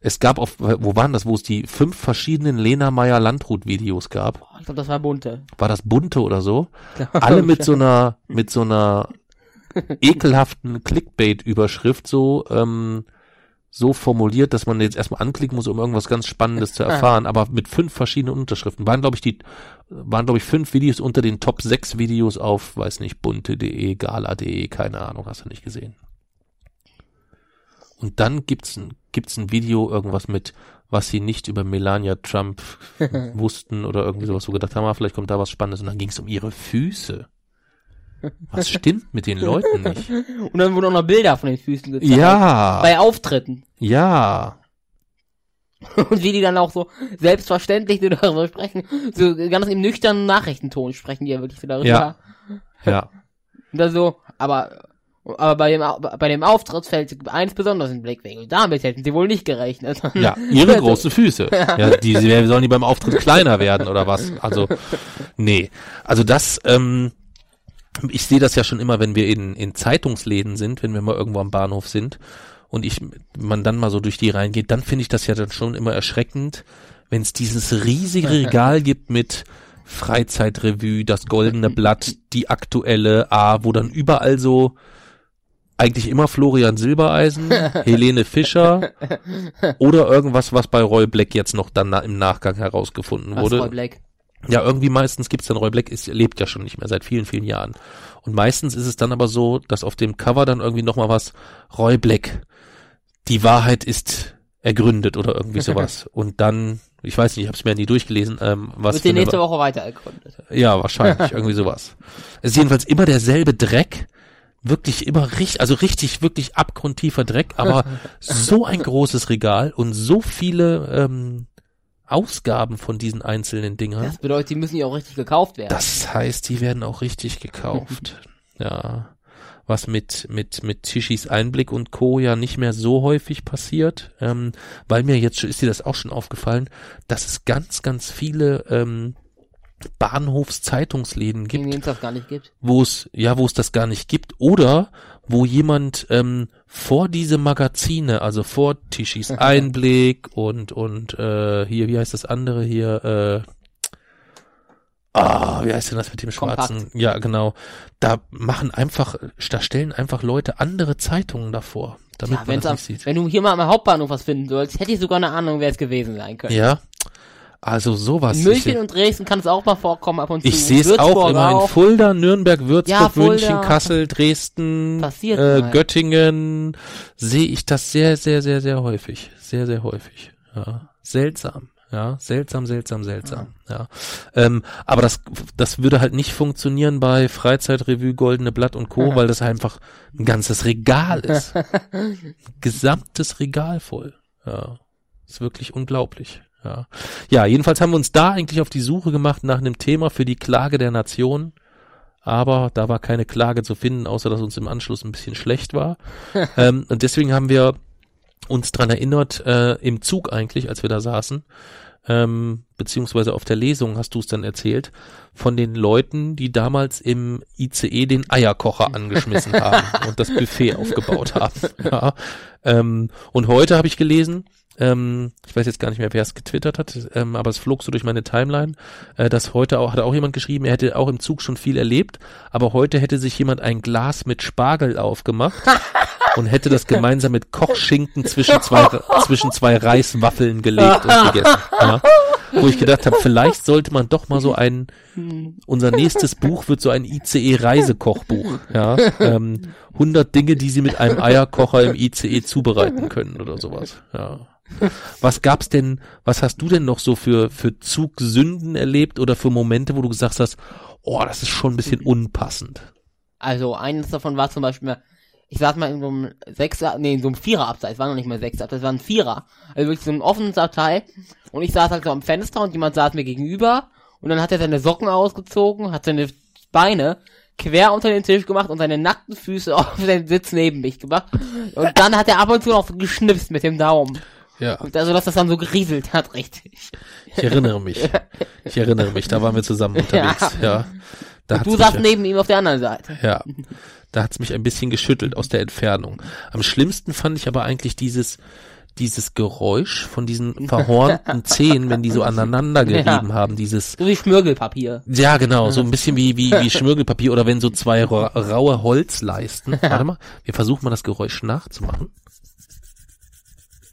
Es gab auf, wo waren das, wo es die fünf verschiedenen Lena Meyer Landrut Videos gab? Ich glaube, das war bunte. War das bunte oder so? Alle mit so einer, mit so einer ekelhaften Clickbait-Überschrift so, ähm, so formuliert, dass man jetzt erstmal anklicken muss, um irgendwas ganz Spannendes zu erfahren, aber mit fünf verschiedenen Unterschriften. Waren, glaube ich, die, waren, glaube ich, fünf Videos unter den Top sechs Videos auf, weiß nicht, bunte.de, gala.de, keine Ahnung, hast du nicht gesehen. Und dann gibt's ein, gibt's ein Video, irgendwas mit, was sie nicht über Melania Trump wussten oder irgendwie sowas, so gedacht haben, ah, vielleicht kommt da was Spannendes. Und dann ging's um ihre Füße. Was stimmt mit den Leuten nicht? Und dann wurden auch noch Bilder von den Füßen gezeigt. Ja, Bei Auftritten. ja, Und wie die dann auch so selbstverständlich darüber sprechen. So ganz im nüchternen Nachrichtenton sprechen die ja wirklich so darüber. Ja. ja. Und dann so, aber, aber bei dem, bei dem Auftritt fällt eins besonders in den Blickwinkel. Damit hätten sie wohl nicht gerechnet. Ja, ihre großen Füße. Ja, die, sollen die beim Auftritt kleiner werden oder was? Also, nee. Also das, ähm, ich sehe das ja schon immer, wenn wir in, in Zeitungsläden sind, wenn wir mal irgendwo am Bahnhof sind und ich, man dann mal so durch die reingeht, dann finde ich das ja dann schon immer erschreckend, wenn es dieses riesige Regal gibt mit Freizeitrevue, das goldene Blatt, die aktuelle A, wo dann überall so eigentlich immer Florian Silbereisen, Helene Fischer oder irgendwas, was bei Roy Black jetzt noch dann im Nachgang herausgefunden Was, wurde. Roy Black? Ja, irgendwie meistens gibt's dann Roy Black, ist, lebt ja schon nicht mehr seit vielen, vielen Jahren. Und meistens ist es dann aber so, dass auf dem Cover dann irgendwie nochmal was, Roy Black, die Wahrheit ist ergründet oder irgendwie sowas. Und dann, ich weiß nicht, ich habe es mir nie durchgelesen, ähm, was Wird die nächste Woche weiter ergründet. ja, wahrscheinlich, irgendwie sowas. Es ist jedenfalls immer derselbe Dreck, wirklich immer richtig, also richtig, wirklich abgrundtiefer Dreck, aber so ein großes Regal und so viele ähm, Ausgaben von diesen einzelnen Dingern. Das bedeutet, die müssen ja auch richtig gekauft werden. Das heißt, die werden auch richtig gekauft. ja. Was mit, mit, mit Tischis Einblick und Co. ja nicht mehr so häufig passiert, ähm, weil mir jetzt schon- ist dir das auch schon aufgefallen, dass es ganz, ganz viele ähm, Bahnhofszeitungsläden gibt, den es das gar nicht gibt. wo es, ja, wo es das gar nicht gibt, oder wo jemand ähm, vor diese Magazine, also vor Tischis Einblick und und äh, hier, wie heißt das andere hier, äh, Ah, wie heißt denn das mit dem schwarzen? Kompakt. Ja, genau. Da machen einfach, da stellen einfach Leute andere Zeitungen davor, damit Ja, man das nicht sieht. wenn du hier mal am Hauptbahnhof was finden sollst, hätte ich sogar eine Ahnung, wer es gewesen sein könnte. Ja. Also sowas. In München ich und Dresden kann es auch mal vorkommen ab und zu. ich sehe es auch immer in. Fulda, Nürnberg, Würzburg, Ja, Fulda. München, Kassel, Dresden, Passiert äh. Göttingen. Sehe ich das sehr, sehr, sehr, sehr häufig. Sehr, sehr häufig. Ja. Seltsam. Ja, seltsam, seltsam, seltsam. Ja, ähm, aber das, das würde halt nicht funktionieren bei Freizeitrevue, Goldene Blatt und Co., weil das einfach ein ganzes Regal ist. Ein gesamtes Regal voll. Ja, ist wirklich unglaublich. Ja. ja, jedenfalls haben wir uns da eigentlich auf die Suche gemacht nach einem Thema für die Klage der Nation. Aber da war keine Klage zu finden, außer dass uns im Anschluss ein bisschen schlecht war. ähm, und deswegen haben wir uns dran erinnert, äh, im Zug eigentlich, als wir da saßen, ähm, beziehungsweise auf der Lesung hast du es dann erzählt, von den Leuten, die damals im ICE den Eierkocher angeschmissen haben und das Buffet aufgebaut haben. Ja. Ähm, und heute habe ich gelesen, ähm, ich weiß jetzt gar nicht mehr, wer es getwittert hat, ähm, aber es flog so durch meine Timeline, äh, dass heute auch, hat auch jemand geschrieben, er hätte auch im Zug schon viel erlebt, aber heute hätte sich jemand ein Glas mit Spargel aufgemacht und hätte das gemeinsam mit Kochschinken zwischen zwei, zwischen zwei Reiswaffeln gelegt und gegessen. Ja. Wo ich gedacht habe, vielleicht sollte man doch mal so ein, unser nächstes Buch wird so ein ICE-Reisekochbuch. Ja. Ähm, 100 Dinge, die Sie mit einem Eierkocher im ICE zubereiten können oder sowas. Ja. Was gab's denn, was hast du denn noch so für, für Zugsünden erlebt oder für Momente, wo du gesagt hast, oh, das ist schon ein bisschen unpassend? Also eines davon war zum Beispiel, ich saß mal in so einem Sechser, nee, in so einem Viererabteil, es war noch nicht mal Sechser, das war ein Vierer. Also wirklich so ein offenes Abteil. Und ich saß halt so am Fenster und jemand saß mir gegenüber und dann hat er seine Socken ausgezogen, hat seine Beine quer unter den Tisch gemacht und seine nackten Füße auf den Sitz neben mich gemacht. Und dann hat er ab und zu noch so geschnipst mit dem Daumen. Ja. Und also, dass das dann so gerieselt hat, richtig. Ich erinnere mich. Ich erinnere mich, da waren wir zusammen unterwegs, ja. Da hat's Du saßt ja- neben ihm auf der anderen Seite. Ja, da hat's mich ein bisschen geschüttelt aus der Entfernung. Am schlimmsten fand ich aber eigentlich dieses dieses Geräusch von diesen verhornten Zähnen, wenn die so aneinander gerieben haben, dieses So wie Schmirgelpapier. ja genau, so ein bisschen wie wie wie Schmirgelpapier oder wenn so zwei ra raue Holzleisten. Warte mal, wir versuchen mal das Geräusch nachzumachen.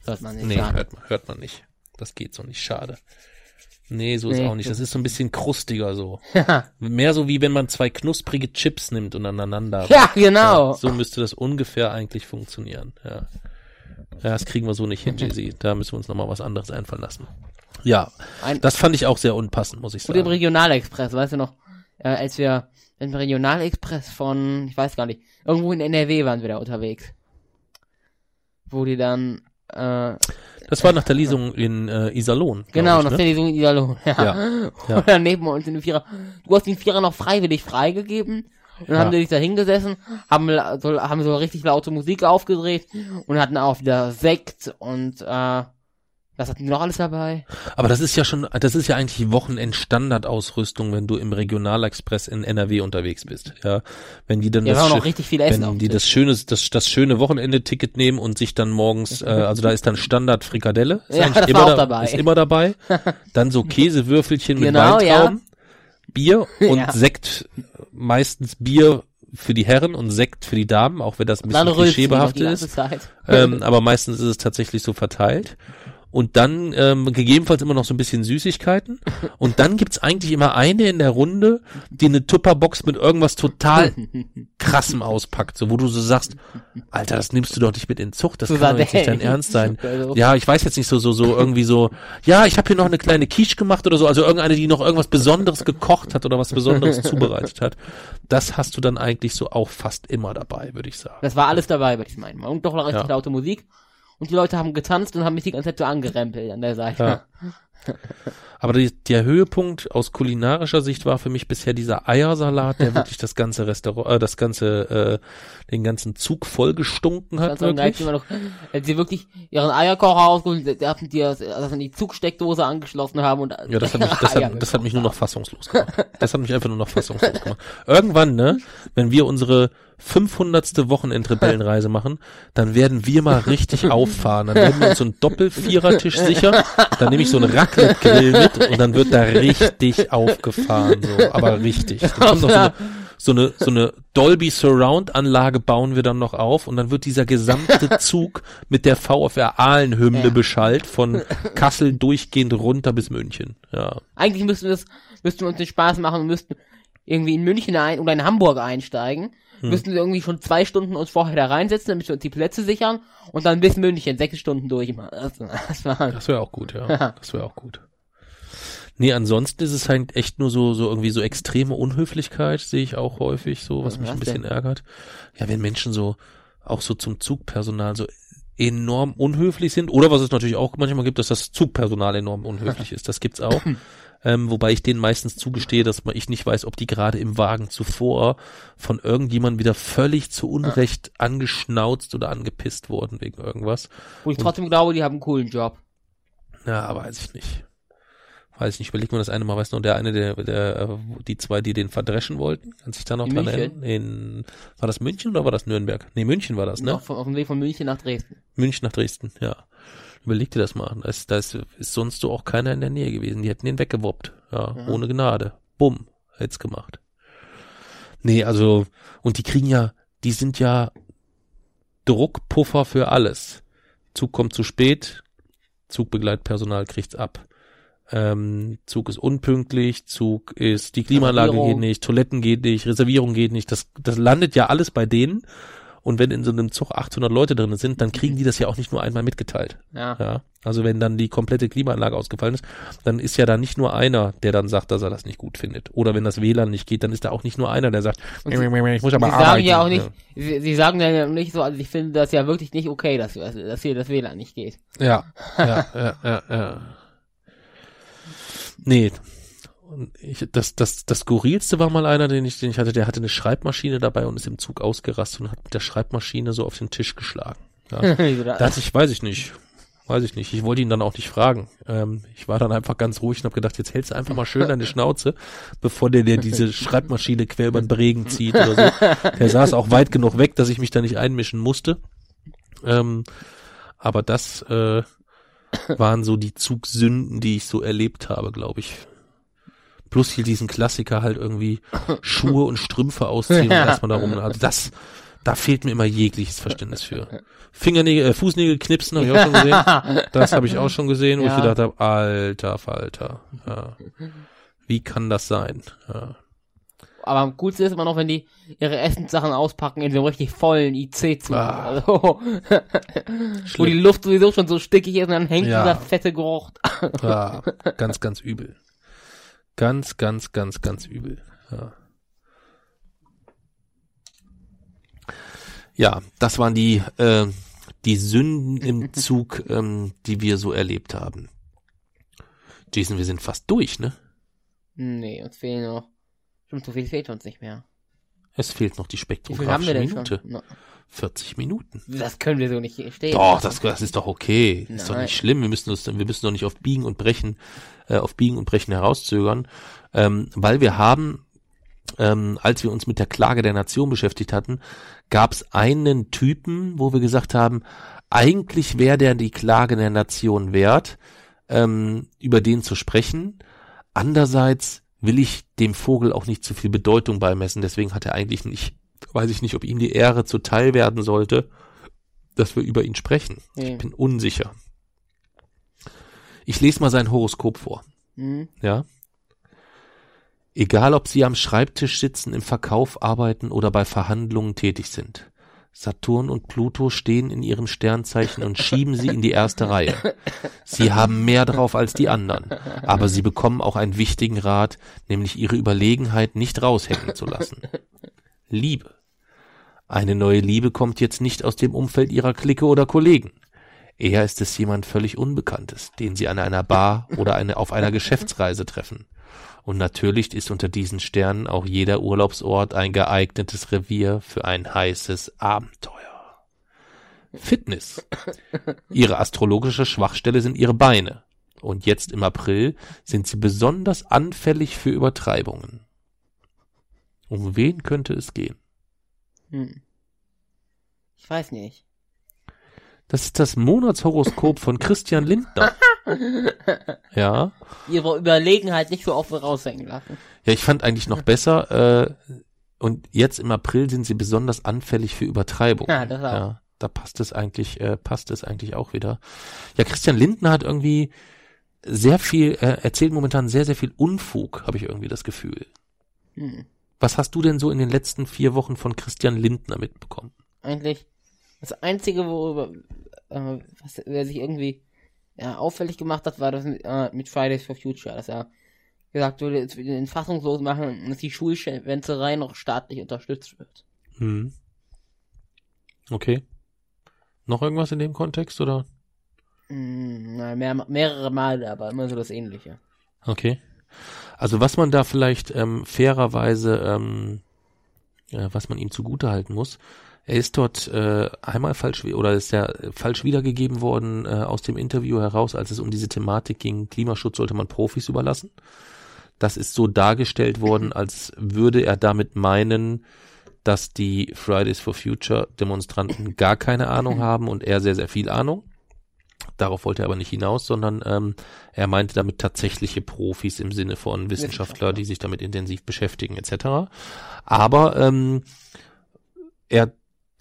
Hört man nicht. Nee, hört man, hört man nicht. Das geht so nicht, schade. Nee, so ist Nee, auch nicht. Das ist so ein bisschen krustiger so. Ja. Mehr so wie wenn man zwei knusprige Chips nimmt und aneinander. ja, genau. So müsste das ungefähr eigentlich funktionieren. Ja, ja das kriegen wir so nicht hin, Jay-Z. Da müssen wir uns nochmal was anderes einfallen lassen. Ja, Ein- das fand ich auch sehr unpassend, muss ich Und im sagen. Regionalexpress, weißt du noch, äh, als wir im Regionalexpress von, ich weiß gar nicht, irgendwo in NRW waren wir da unterwegs. Wo die dann, äh, Das war nach der Lesung in äh, Iserlohn. genau, ich, nach ne? der Lesung in Iserlohn, ja. Ja, ja. Und dann neben uns in den Vierer, du hast den Vierer noch freiwillig freigegeben. Und dann Ja. haben die sich da hingesessen, haben, so, haben so richtig laute Musik aufgedreht und hatten auch wieder Sekt und, äh, was hatten die noch alles dabei? Aber das ist ja schon, das ist ja eigentlich Wochenend-Standardausrüstung, wenn du im Regionalexpress in NRW unterwegs bist. Ja, wenn die dann Ja, das noch richtig viel Essen wenn die das schöne, das, das schöne Wochenende-Ticket nehmen und sich dann morgens, äh, also da ist dann Standard Frikadelle, ist Ja, das immer war auch da- dabei. ist immer dabei. Dann so Käsewürfelchen mit Genau, Weintrauben, Bier und Ja. Sekt, meistens Bier für die Herren und Sekt für die Damen, auch wenn das ein bisschen klischeebehaftet ist. Ähm, aber meistens ist es tatsächlich so verteilt. Und dann ähm, gegebenenfalls immer noch so ein bisschen Süßigkeiten. Und dann gibt's eigentlich immer eine in der Runde, die eine Tupperbox mit irgendwas total krassem auspackt, so wo du so sagst, Alter, das nimmst du doch nicht mit in Zucht, das So kann doch jetzt nicht dein Ernst sein. Also- Ja, ich weiß jetzt nicht so so so irgendwie so, ja, ich habe hier noch eine kleine Quiche gemacht oder so, also irgendeine, die noch irgendwas Besonderes gekocht hat oder was Besonderes zubereitet hat. Das hast du dann eigentlich so auch fast immer dabei, würde ich sagen. Das war alles dabei bei diesem einmal. Und doch noch richtig Ja. laute Musik. Und die Leute haben getanzt und haben mich die ganze Zeit so angerempelt an der Seite. Ja. Aber die, der Höhepunkt aus kulinarischer Sicht war für mich bisher dieser Eiersalat, der wirklich das ganze Restaurant, äh, das ganze, äh, den ganzen Zug vollgestunken hat. Ganz geil, Wirklich. immer noch, als sie wirklich ihren Eierkocher ausgeholt, die hatten die an die Zugsteckdose angeschlossen haben und Ja, das hat mich, das hat, das hat mich nur noch fassungslos gemacht. Das hat mich einfach nur noch fassungslos gemacht. Irgendwann, ne, wenn wir unsere 500. Wochenendrebellenreise machen, dann werden wir mal richtig auffahren. Dann werden wir uns so einen Doppel-Vierertisch sichern, dann nehme ich so einen Raclette-Grill mit und dann wird da richtig aufgefahren, so, aber richtig. Dann kommt noch so eine, so eine, so eine Dolby Surround Anlage bauen wir dann noch auf und dann wird dieser gesamte Zug mit der VfR Aalen Hymne Ja. beschallt von Kassel durchgehend runter bis München. Ja. Eigentlich müssten wir das, müssten wir uns den Spaß machen und müssten irgendwie in München ein oder in Hamburg einsteigen. Hm. Müssten wir irgendwie schon zwei Stunden uns vorher da reinsetzen, damit wir uns die Plätze sichern und dann bis München sechs Stunden durch. Das, das Das wäre auch gut, ja. Das wäre auch gut. Nee, ansonsten ist es halt echt nur so, so irgendwie so extreme Unhöflichkeit, sehe ich auch häufig so, was mich Was ein bisschen denn? ärgert. Ja, wenn Menschen so, auch so zum Zugpersonal so enorm unhöflich sind, oder was es natürlich auch manchmal gibt, dass das Zugpersonal enorm unhöflich ist. Das gibt's auch. Ähm, wobei ich denen meistens zugestehe, dass man, ich nicht weiß, ob die gerade im Wagen zuvor von irgendjemandem wieder völlig zu Unrecht angeschnauzt oder angepisst wurden wegen irgendwas. wo ich trotzdem glaube, die haben einen coolen Job. Ja, weiß ich nicht. Weiß ich nicht. Überleg mir das eine Mal, weißt du, der eine, der, der, äh, die zwei, die den verdreschen wollten, kann sich da noch In dran erinnern? In, war das München oder war das Nürnberg? Nee, München war das, ne? Von, auf dem Weg von München nach Dresden. München nach Dresden, ja. Überleg dir das mal. Da ist, da ist, ist sonst so auch keiner in der Nähe gewesen. Die hätten den weggewoppt. Ja, Ja. ohne Gnade. Bumm. Hätt's gemacht. Nee, also, und die kriegen ja, die sind ja Druckpuffer für alles. Zug kommt zu spät, Zugbegleitpersonal kriegt's ab. Ähm, Zug ist unpünktlich, Zug ist, die Klimaanlage geht nicht, Toiletten geht nicht, Reservierung geht nicht, das, das landet ja alles bei denen. Und wenn in so einem Zug 800 Leute drin sind, dann kriegen die das ja auch nicht nur einmal mitgeteilt. Ja. Ja, also wenn dann die komplette Klimaanlage ausgefallen ist, dann ist ja da nicht nur einer, der dann sagt, dass er das nicht gut findet. Oder wenn das WLAN nicht geht, dann ist da auch nicht nur einer, der sagt, ich muss aber Sie arbeiten. sagen ja auch nicht, sie, sie sagen ja nicht so, also ich finde das ja wirklich nicht okay, dass, dass hier das WLAN nicht geht. Ja, ja, ja, ja, ja. Nee. Und ich, das, das, das skurrilste war mal einer, den ich, den ich hatte, der hatte eine Schreibmaschine dabei und ist im Zug ausgerastet und hat mit der Schreibmaschine so auf den Tisch geschlagen. Ja. Da das? hatte ich, weiß ich nicht. weiß ich nicht. Ich wollte ihn dann auch nicht fragen. Ähm, ich war dann einfach ganz ruhig und habe gedacht, jetzt hältst du einfach mal schön deine Schnauze, bevor der dir diese Schreibmaschine quer über den Bregen zieht oder so. Der saß auch weit genug weg, dass ich mich da nicht einmischen musste. Ähm, aber das äh, waren so die Zugsünden, die ich so erlebt habe, glaube ich. Plus hier diesen Klassiker halt irgendwie Schuhe und Strümpfe ausziehen und erstmal darum. Also das, da fehlt mir immer jegliches Verständnis für. Fingernägel, äh, Fußnägel knipsen habe ich auch schon gesehen. Das habe ich auch schon gesehen, wo Ja. ich gedacht habe, alter Falter. Ja. Wie kann das sein? Ja. Aber am coolsten ist immer noch, wenn die ihre Essenssachen auspacken in so einem richtig vollen IC-Zug. Ah. Also, wo die. Luft sowieso schon so stickig ist und dann hängt Ja. dieser fette Geruch. Ja, ganz, ganz übel. Ganz, ganz, ganz, ganz übel. Ja. Ja, das waren die, äh, die Sünden im Zug, ähm, die wir so erlebt haben. Jason, wir sind fast durch, ne? Nee, uns fehlen noch. So viel fehlt uns nicht mehr. Es fehlt noch die Wie viel haben wir spektrographische denn Minute. schon? No. 40 Minuten. Das können wir so nicht stehen. Doch, das, das ist doch okay. Ist doch Nein. nicht schlimm. Wir müssen uns, wir müssen doch nicht auf Biegen und Brechen, äh, auf Biegen und Brechen herauszögern, ähm, weil wir haben, ähm, als wir uns mit der Klage der Nation beschäftigt hatten, gab es einen Typen, wo wir gesagt haben, eigentlich wäre der die Klage der Nation wert, ähm, über den zu sprechen. Andererseits will ich dem Vogel auch nicht zu viel Bedeutung beimessen. Deswegen hat er eigentlich nicht, weiß ich nicht, ob ihm die Ehre zuteil werden sollte, dass wir über ihn sprechen. Nee. Ich bin unsicher. Ich lese mal sein Horoskop vor. Hm? Ja. Egal, ob Sie am Schreibtisch sitzen, im Verkauf arbeiten oder bei Verhandlungen tätig sind. Saturn und Pluto stehen in ihrem Sternzeichen und schieben sie in die erste Reihe. Sie haben mehr drauf als die anderen, aber sie bekommen auch einen wichtigen Rat, nämlich ihre Überlegenheit nicht raushängen zu lassen. Liebe. Eine neue Liebe kommt jetzt nicht aus dem Umfeld ihrer Clique oder Kollegen. Eher ist es jemand völlig Unbekanntes, den sie an einer Bar oder eine, auf einer Geschäftsreise treffen. Und natürlich ist unter diesen Sternen auch jeder Urlaubsort ein geeignetes Revier für ein heißes Abenteuer. Fitness. Ihre astrologische Schwachstelle sind ihre Beine. Und jetzt im April sind sie besonders anfällig für Übertreibungen. Um wen könnte es gehen? Hm. Ich weiß nicht. Das ist das Monatshoroskop von Christian Lindner. Ja. Ihre Überlegenheit nicht so offen raushängen lassen. Ja, ich fand eigentlich noch besser, äh, und jetzt im April sind sie besonders anfällig für Übertreibung. Ja, das auch. Ja, da passt es eigentlich, äh, passt es eigentlich auch wieder. Ja, Christian Lindner hat irgendwie sehr viel, äh, erzählt momentan sehr, sehr viel Unfug, habe ich irgendwie das Gefühl. Hm. Was hast du denn so in den letzten vier Wochen von Christian Lindner mitbekommen? Eigentlich das Einzige, worüber äh, was er sich irgendwie ja, auffällig gemacht hat, war das mit, äh, mit Fridays for Future, dass er gesagt wurde, jetzt will den fassungslos machen, dass die Schulschwänzerei noch staatlich unterstützt wird. Hm. Okay. Noch irgendwas in dem Kontext oder? Hm, na, mehr, mehrere Male, aber immer so das Ähnliche. Okay. Also was man da vielleicht ähm, fairerweise, ähm, äh, was man ihm zugutehalten muss, er ist dort äh, einmal falsch oder ist ja falsch wiedergegeben worden äh, aus dem Interview heraus, als es um diese Thematik ging, Klimaschutz sollte man Profis überlassen. Das ist so dargestellt worden, als würde er damit meinen, dass die Fridays for Future Demonstranten gar keine Ahnung haben und er sehr, sehr viel Ahnung. Darauf wollte er aber nicht hinaus, sondern ähm, er meinte damit tatsächliche Profis im Sinne von Wissenschaftler, Wissenschaftler. die sich damit intensiv beschäftigen etc. Aber ähm, er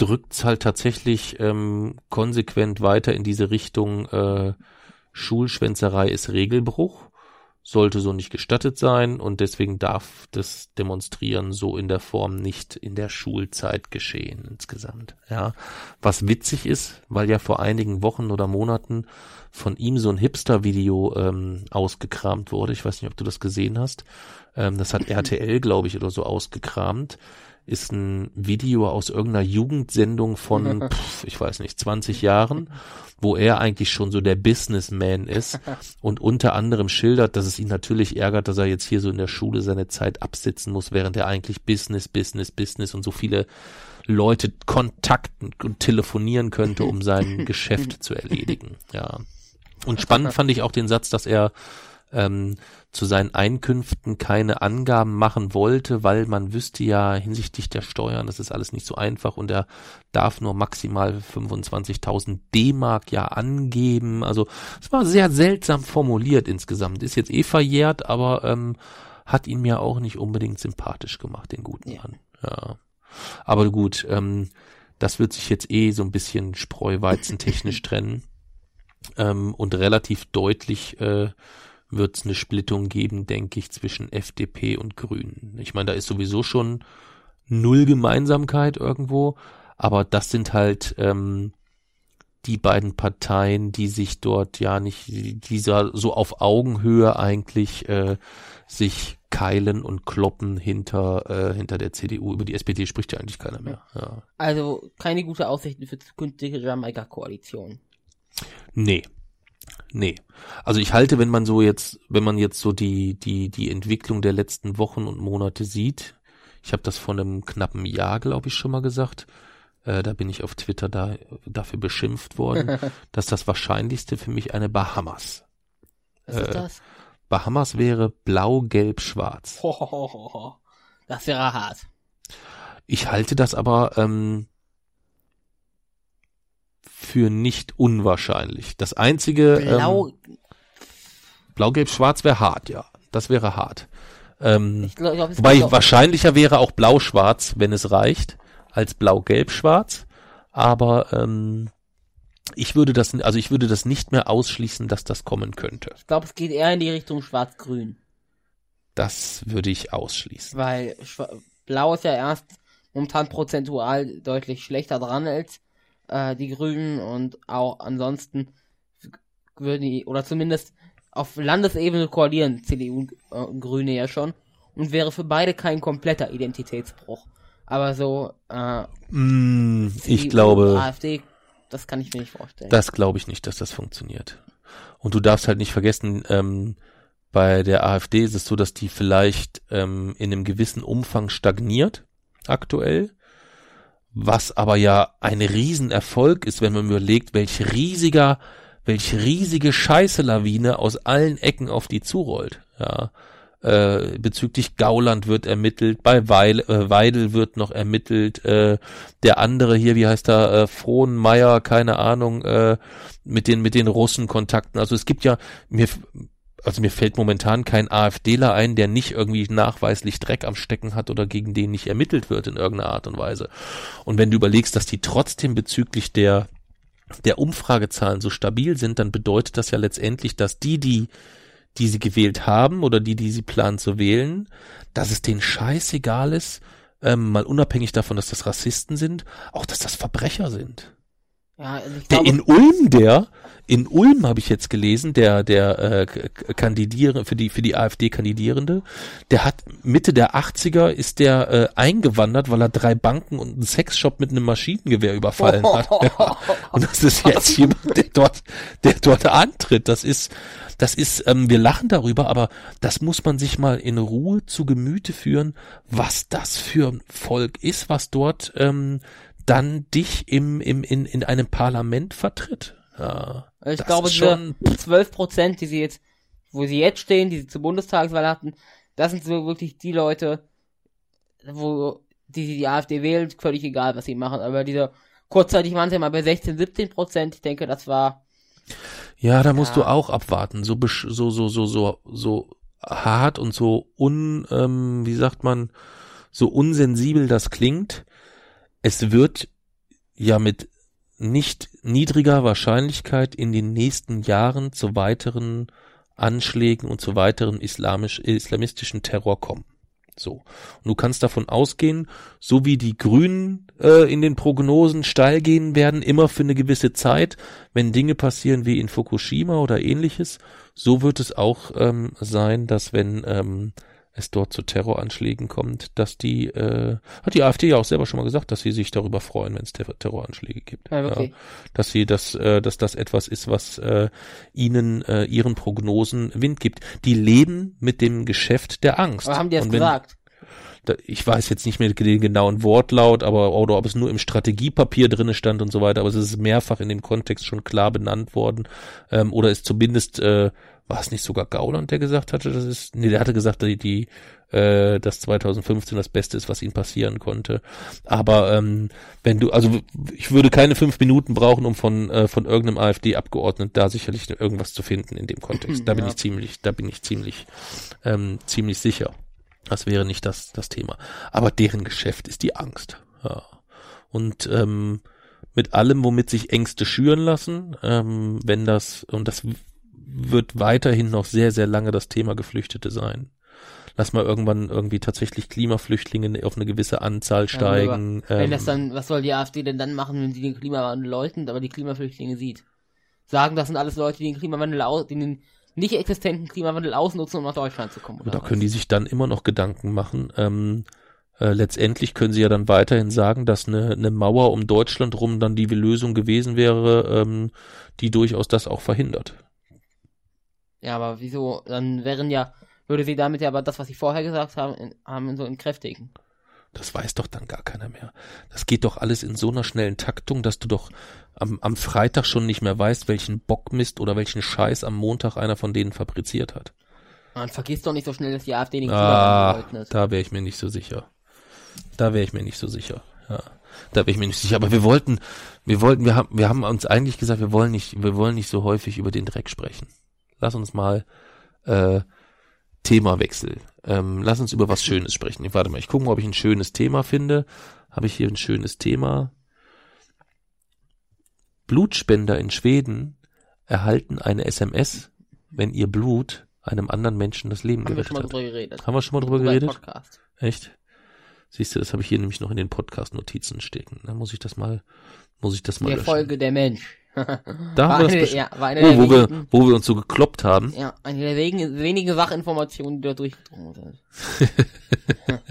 drückt's halt tatsächlich ähm, konsequent weiter in diese Richtung, äh, Schulschwänzerei ist Regelbruch, sollte so nicht gestattet sein und deswegen darf das Demonstrieren so in der Form nicht in der Schulzeit geschehen insgesamt. Ja, was witzig ist, weil ja vor einigen Wochen oder Monaten von ihm so ein Hipster-Video ähm, ausgekramt wurde. Ich weiß nicht, ob du das gesehen hast. Ähm, das hat RTL, glaube ich, oder so ausgekramt. Ist ein Video aus irgendeiner Jugendsendung von, pf, ich weiß nicht, 20 Jahren, wo er eigentlich schon so der Businessman ist und unter anderem schildert, dass es ihn natürlich ärgert, dass er jetzt hier so in der Schule seine Zeit absitzen muss, während er eigentlich Business, Business, Business und so viele Leute kontakten und telefonieren könnte, um sein Geschäft zu erledigen. Ja. Und spannend fand ich auch den Satz, dass er ähm, zu seinen Einkünften keine Angaben machen wollte, weil man wüsste ja hinsichtlich der Steuern, das ist alles nicht so einfach und er darf nur maximal 25.000 D-Mark ja angeben. Also es war sehr seltsam formuliert insgesamt. Ist jetzt eh verjährt, aber ähm, hat ihn mir auch nicht unbedingt sympathisch gemacht, den guten Ja. Mann. Ja. Aber gut, ähm, das wird sich jetzt eh so ein bisschen spreuweizentechnisch trennen. Ähm, und relativ deutlich äh, wird es eine Splittung geben, denke ich, zwischen FDP und Grünen. Ich meine, da ist sowieso schon null Gemeinsamkeit irgendwo, aber das sind halt ähm, die beiden Parteien, die sich dort ja nicht, dieser so auf Augenhöhe eigentlich äh, sich keilen und kloppen hinter äh, hinter der CDU. Über die SPD spricht ja eigentlich keiner mehr. Ja. Also keine gute Aussichten für zukünftige Jamaika-Koalition. Nee. Nee. Also ich halte, wenn man so jetzt, wenn man jetzt so die, die, die Entwicklung der letzten Wochen und Monate sieht, ich habe das vor einem knappen Jahr, glaube ich, schon mal gesagt, äh, da bin ich auf Twitter da, dafür beschimpft worden, dass das Wahrscheinlichste für mich eine Bahamas. Was ist Äh, das? Bahamas wäre blau, gelb, schwarz. Hohohoho. Das wäre hart. Ich halte das aber ähm, für nicht unwahrscheinlich. Das einzige Blau, ähm, Blau, Gelb, Schwarz wäre hart, ja. Das wäre hart. Ähm, ich glaub, es wobei gibt auch- wahrscheinlicher wäre auch Blau-Schwarz, wenn es reicht, als Blau-Gelb-Schwarz. Aber ähm, ich würde das, also ich würde das nicht mehr ausschließen, dass das kommen könnte. ich glaube, es geht eher in die Richtung Schwarz-Grün. Das würde ich ausschließen. Weil Schwa- Blau ist ja erst momentan prozentual deutlich schlechter dran als äh, die Grünen und auch ansonsten würden die, oder zumindest auf Landesebene koalieren CDU äh, und Grüne ja schon und wäre für beide kein kompletter Identitätsbruch. Aber so äh, Mm, ich glaube, AfD, das kann ich mir nicht vorstellen. Das glaube ich nicht, dass das funktioniert. Und du darfst halt nicht vergessen, ähm, bei der AfD ist es so, dass die vielleicht ähm, in einem gewissen Umfang stagniert aktuell, was aber ja ein Riesenerfolg ist, wenn man überlegt, welch riesiger, welch riesige Scheiße-Lawine aus allen Ecken auf die zurollt. Ja. Äh, bezüglich Gauland wird ermittelt, bei Weil, äh, Weidel wird noch ermittelt, äh, der andere hier, wie heißt er, äh, Frohnmeier, keine Ahnung, äh, mit den mit den Russen Kontakten. Also es gibt ja mir also mir fällt momentan kein AfDler ein, der nicht irgendwie nachweislich Dreck am Stecken hat oder gegen den nicht ermittelt wird in irgendeiner Art und Weise. Und wenn du überlegst, dass die trotzdem bezüglich der der Umfragezahlen so stabil sind, dann bedeutet das ja letztendlich, dass die, die die sie gewählt haben oder die, die sie planen zu wählen, dass es denen scheißegal ist, ähm, mal unabhängig davon, dass das Rassisten sind, auch dass das Verbrecher sind. Ja, also ich Der glaube, in Ulm, der, in Ulm habe ich jetzt gelesen, der, der äh, kandidiere, für die, für die AfD kandidierende, der hat Mitte der 80er ist der äh, eingewandert, weil er drei Banken und einen Sexshop mit einem Maschinengewehr überfallen hat. Ja. Und das ist jetzt jemand, der dort, der dort antritt. Das ist, das ist, ähm, wir lachen darüber, aber das muss man sich mal in Ruhe zu Gemüte führen, was das für ein Volk ist, was dort ähm, dann dich im, im, in, in einem Parlament vertritt. Ja, Also ich glaube, diese schon, 12 Prozent, die sie jetzt, wo sie jetzt stehen, die sie zur Bundestagswahl hatten, das sind so wirklich die Leute, wo die die, die AfD wählt, völlig egal, was sie machen. Aber dieser kurzzeitig waren sie mal bei 16, 17 Prozent. Ich denke, das war ja, da musst Ja. du auch abwarten. So, so, so, so, so, so hart und so un, ähm, wie sagt man, so unsensibel das klingt. Es wird ja mit nicht niedriger Wahrscheinlichkeit in den nächsten Jahren zu weiteren Anschlägen und zu weiteren islamisch, islamistischen Terror kommen. So. Und du kannst davon ausgehen, so wie die Grünen äh, in den Prognosen steil gehen werden, immer für eine gewisse Zeit, wenn Dinge passieren wie in Fukushima oder ähnliches, so wird es auch ähm, sein, dass wenn ähm, es dort zu Terroranschlägen kommt, dass die, äh, hat die AfD ja auch selber schon mal gesagt, dass sie sich darüber freuen, wenn es Ter Terroranschläge gibt. ja, wirklich. Dass sie das, äh, dass das etwas ist, was äh, ihnen, äh, ihren Prognosen Wind gibt. Die leben mit dem Geschäft der Angst. Aber haben die das wenn, gesagt? Ich weiß jetzt nicht mehr den genauen Wortlaut, aber oder ob es nur im Strategiepapier drinne stand und so weiter, aber es ist mehrfach in dem Kontext schon klar benannt worden ähm, oder ist zumindest äh, war es nicht sogar Gauland, der gesagt hatte, das ist, nee, der hatte gesagt, die, die äh, dass 2015 das Beste ist, was ihm passieren konnte. Aber ähm, wenn du, also ich würde keine fünf Minuten brauchen, um von äh, von irgendeinem AfD-Abgeordneten da sicherlich irgendwas zu finden in dem Kontext. Da bin ja. ich ziemlich, da bin ich ziemlich, ähm, ziemlich sicher. Das wäre nicht das das Thema. Aber deren Geschäft ist die Angst. Ja. Und ähm, mit allem, womit sich Ängste schüren lassen, ähm, wenn das und das wird weiterhin noch sehr, sehr lange das Thema Geflüchtete sein. Lass mal irgendwann irgendwie tatsächlich Klimaflüchtlinge auf eine gewisse Anzahl steigen. Ja, wenn ähm, das dann, was soll die AfD denn dann machen, wenn sie den Klimawandel leugnet, aber die Klimaflüchtlinge sieht? Sagen, das sind alles Leute, die den Klimawandel aus, die den nicht existenten Klimawandel ausnutzen, um nach Deutschland zu kommen. da was? können die sich dann immer noch Gedanken machen. Ähm, äh, letztendlich können sie ja dann weiterhin sagen, dass eine, eine Mauer um Deutschland rum dann die Lösung gewesen wäre, ähm, die durchaus das auch verhindert. Ja, aber wieso? Dann wären ja, würde sie damit ja aber das, was sie vorher gesagt haben, in, haben so entkräftigen. Das weiß doch dann gar keiner mehr. Das geht doch alles in so einer schnellen Taktung, dass du doch am, am Freitag schon nicht mehr weißt, welchen Bockmist oder welchen Scheiß am Montag einer von denen fabriziert hat. Man vergisst doch nicht so schnell, dass die AfD den ah, leugnet. Da wäre ich mir nicht so sicher. Da wäre ich mir nicht so sicher. Ja. Da wäre ich mir nicht sicher. Aber wir wollten, wir wollten, wir haben, wir haben uns eigentlich gesagt, wir wollen nicht, wir wollen nicht so häufig über den Dreck sprechen lass uns mal äh, Themawechsel. Ähm, lass uns über was Schönes sprechen. Ich warte mal, ich gucke mal, ob ich ein schönes Thema finde. Habe ich hier ein schönes Thema? Blutspender in Schweden erhalten eine SMS, wenn ihr Blut einem anderen Menschen das Leben Haben gerettet wir schon mal drüber geredet. Haben wir schon mal drüber geredet? Podcast. Echt? Siehst du, das habe ich hier nämlich noch in den Podcast-Notizen stecken. Dann muss ich das mal, muss ich das mal. Der löschen. Folge der Mensch. Da war haben wir das ja, war eine oh, wo, wir, wo wir uns so gekloppt haben. Ja, eine der wenigen, wenigen Sachinformationen, die da durchgedrungen sind.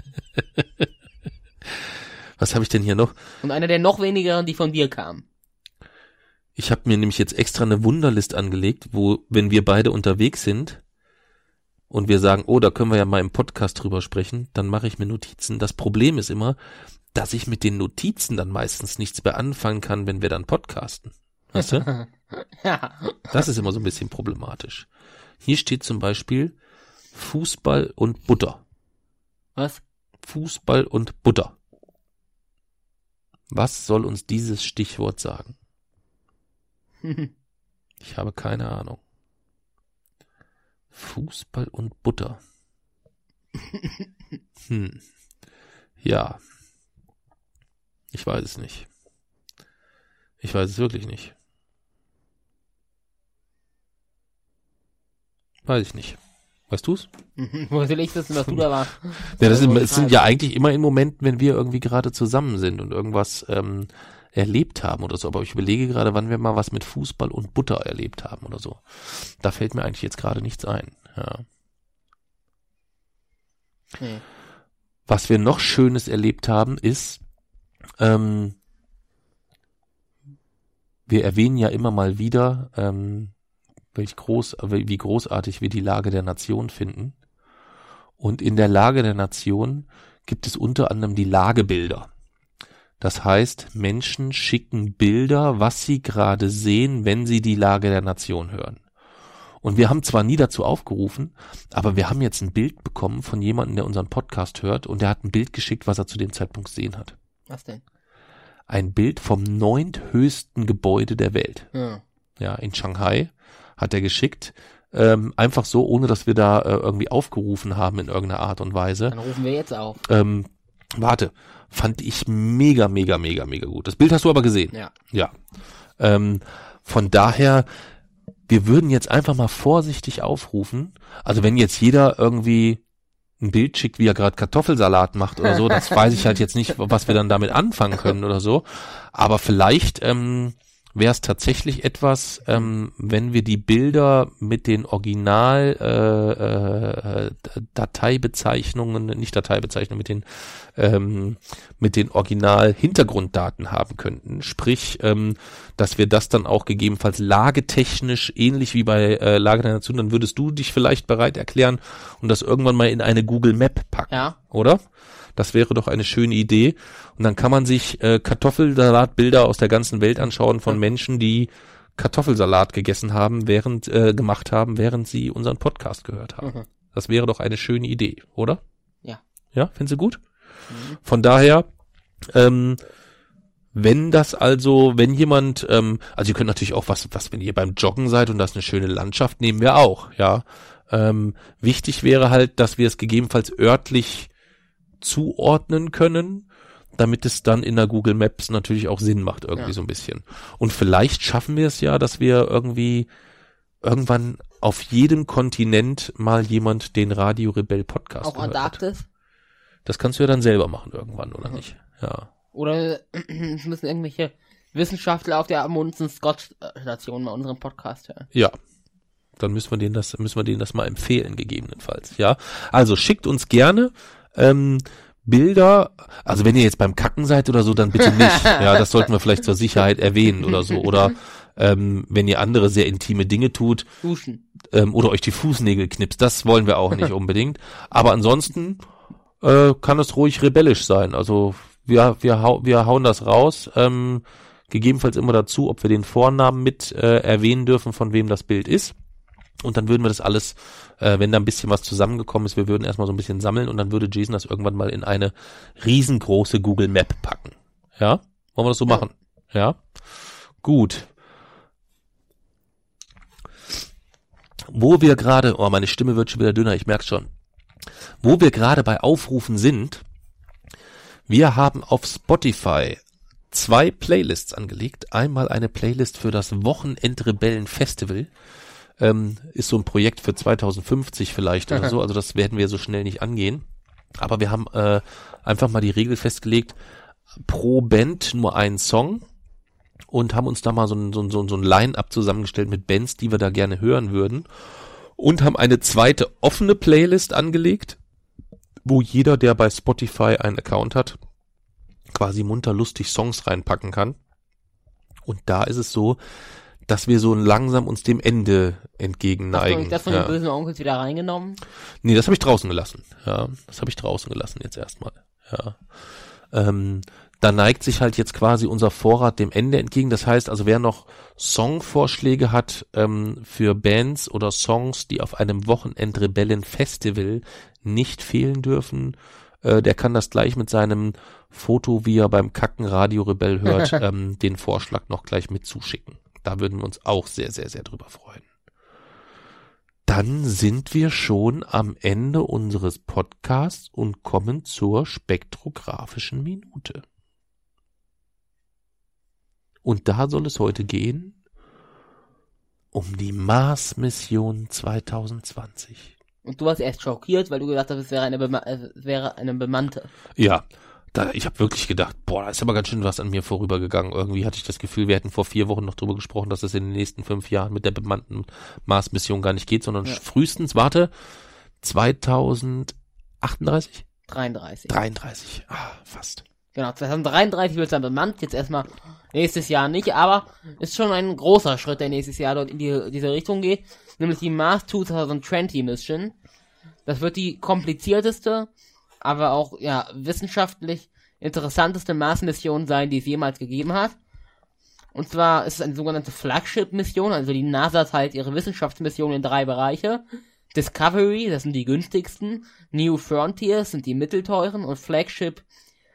Was habe ich denn hier noch? Und einer der noch wenigeren, die von dir kamen. Ich habe mir nämlich jetzt extra eine Wunderlist angelegt, wo, wenn wir beide unterwegs sind und wir sagen, oh, da können wir ja mal im Podcast drüber sprechen, dann mache ich mir Notizen. Das Problem ist immer, dass ich mit den Notizen dann meistens nichts mehr anfangen kann, wenn wir dann podcasten. Weißt du? ja. Das ist immer so ein bisschen problematisch. Hier steht zum Beispiel Fußball und Butter. Was? Fußball und Butter. Was soll uns dieses Stichwort sagen? ich habe keine Ahnung. Fußball und Butter. Hm. Ja. Ich weiß es nicht. Ich weiß es wirklich nicht. Weiß ich nicht. Weißt du's? Wo soll ich wissen, was du da warst? Ja, das, sind, das sind ja eigentlich immer in Momenten, wenn wir irgendwie gerade zusammen sind und irgendwas ähm, erlebt haben oder so. Aber ich überlege gerade, wann wir mal was mit Fußball und Butter erlebt haben oder so. Da fällt mir eigentlich jetzt gerade nichts ein. Ja. Nee. Was wir noch Schönes erlebt haben, ist, ähm, wir erwähnen ja immer mal wieder, ähm, welch groß, wie großartig wir die Lage der Nation finden. Und in der Lage der Nation gibt es unter anderem die Lagebilder. Das heißt, Menschen schicken Bilder, was sie gerade sehen, wenn sie die Lage der Nation hören. Und wir haben zwar nie dazu aufgerufen, aber wir haben jetzt ein Bild bekommen von jemandem, der unseren Podcast hört und der hat ein Bild geschickt, was er zu dem Zeitpunkt gesehen hat. Was denn? Ein Bild vom neunthöchsten Gebäude der Welt. Ja, ja in Shanghai hat er geschickt. Ähm, einfach so, ohne dass wir da äh, irgendwie aufgerufen haben in irgendeiner Art und Weise. Dann rufen wir jetzt auf. Ähm, warte, fand ich mega, mega, mega, mega gut. Das Bild hast du aber gesehen. Ja. Ja. Ähm, von daher, wir würden jetzt einfach mal vorsichtig aufrufen. Also wenn jetzt jeder irgendwie ein Bild schickt, wie er gerade Kartoffelsalat macht oder so, das weiß ich halt jetzt nicht, was wir dann damit anfangen können oder so. Aber vielleicht ähm, wäre es tatsächlich etwas, ähm, wenn wir die Bilder mit den Original äh, äh, Dateibezeichnungen, nicht Dateibezeichnungen, mit den ähm, mit den Original Hintergrunddaten haben könnten. Sprich, ähm, dass wir das dann auch gegebenenfalls lagetechnisch ähnlich wie bei äh, Lage der Nation, dann würdest du dich vielleicht bereit erklären und das irgendwann mal in eine Google Map packen, ja. oder? Das wäre doch eine schöne Idee. Und dann kann man sich äh, Kartoffelsalatbilder aus der ganzen Welt anschauen von Menschen, die Kartoffelsalat gegessen haben, während äh, gemacht haben, während sie unseren Podcast gehört haben. Mhm. Das wäre doch eine schöne Idee, oder? Ja. Ja, finden Sie gut? Mhm. Von daher, ähm, wenn das also, wenn jemand, ähm, also ihr könnt natürlich auch was, was, wenn ihr beim Joggen seid und das eine schöne Landschaft, nehmen wir auch, ja. Ähm, wichtig wäre halt, dass wir es gegebenenfalls örtlich zuordnen können, damit es dann in der Google Maps natürlich auch Sinn macht, irgendwie Ja. so ein bisschen. Und vielleicht schaffen wir es ja, dass wir irgendwie irgendwann auf jedem Kontinent mal jemand den Radio Rebell Podcast Auch gehört hat. Antarktis. Das kannst du ja dann selber machen irgendwann, oder nicht? Ja. Oder es müssen irgendwelche Wissenschaftler auf der Amundsen Scott Station mal unseren Podcast hören. Ja. Dann müssen wir denen das, müssen wir denen das mal empfehlen, gegebenenfalls. Ja. Also schickt uns gerne ähm, Bilder. Also wenn ihr jetzt beim Kacken seid oder so, dann bitte nicht. ja, das sollten wir vielleicht zur Sicherheit erwähnen oder so. Oder ähm, wenn ihr andere sehr intime Dinge tut Duschen. ähm, oder euch die Fußnägel knipst, das wollen wir auch nicht unbedingt. Aber ansonsten äh, kann es ruhig rebellisch sein. Also wir, wir, hau, wir hauen das raus. Ähm, gegebenenfalls immer dazu, ob wir den Vornamen mit äh, erwähnen dürfen, von wem das Bild ist. Und dann würden wir das alles, äh, wenn da ein bisschen was zusammengekommen ist, wir würden erstmal so ein bisschen sammeln und dann würde Jason das irgendwann mal in eine riesengroße Google Map packen. Ja? Wollen wir das so Ja. machen? Ja? Gut. Wo wir gerade, oh, meine Stimme wird schon wieder dünner, ich merk's schon. Wo wir gerade bei Aufrufen sind, wir haben auf Spotify zwei Playlists angelegt. Einmal eine Playlist für das Wochenendrebellen Festival. Ähm, ist so ein Projekt für 2050 vielleicht oder so. Also das werden wir so schnell nicht angehen. Aber wir haben äh, einfach mal die Regel festgelegt, pro Band nur einen Song und haben uns da mal so ein, so ein, so ein, so ein Line-Up zusammengestellt mit Bands, die wir da gerne hören würden. Und haben eine zweite offene Playlist angelegt, wo jeder, der bei Spotify einen Account hat, quasi munter lustig Songs reinpacken kann. Und da ist es so, dass wir so langsam uns dem Ende Hast entgegenneigen. du das von ja. den bösen Onkels wieder reingenommen? Nee, das habe ich draußen gelassen. Ja, das habe ich draußen gelassen jetzt erstmal. Ja. Ähm, da neigt sich halt jetzt quasi unser Vorrat dem Ende entgegen. Das heißt also, wer noch Songvorschläge hat ähm, für Bands oder Songs, die auf einem Wochenend-Rebellen-Festival nicht fehlen dürfen, äh, der kann das gleich mit seinem Foto, wie er beim Kacken Radio Rebell hört, ähm, den Vorschlag noch gleich mit zuschicken. Da würden wir uns auch sehr, sehr, sehr drüber freuen dann sind wir schon am Ende unseres Podcasts und kommen zur spektrographischen Minute. Und da soll es heute gehen um die Mars-Mission 2020. Und du warst erst schockiert, weil du gedacht hast, es wäre eine, Bema äh, es wäre eine bemannte. Ja, da, ich habe wirklich gedacht, boah, da ist aber ganz schön was an mir vorübergegangen. Irgendwie hatte ich das Gefühl, wir hätten vor vier Wochen noch drüber gesprochen, dass es in den nächsten fünf Jahren mit der bemannten Mars-Mission gar nicht geht, sondern Ja. frühestens, warte, 2038? 33. 33. Ah, fast. Genau, 2033 wird es dann bemannt, jetzt erstmal nächstes Jahr nicht, aber ist schon ein großer Schritt, der nächstes Jahr dort in die, diese Richtung geht, nämlich die Mars 2020 Mission. Das wird die komplizierteste, aber auch, ja, wissenschaftlich interessanteste Mars-Mission sein, die es jemals gegeben hat. Und zwar ist es eine sogenannte Flagship-Mission, also die NASA teilt ihre Wissenschaftsmission in drei Bereiche. Discovery, das sind die günstigsten, New Frontiers sind die mittelteuren und Flagship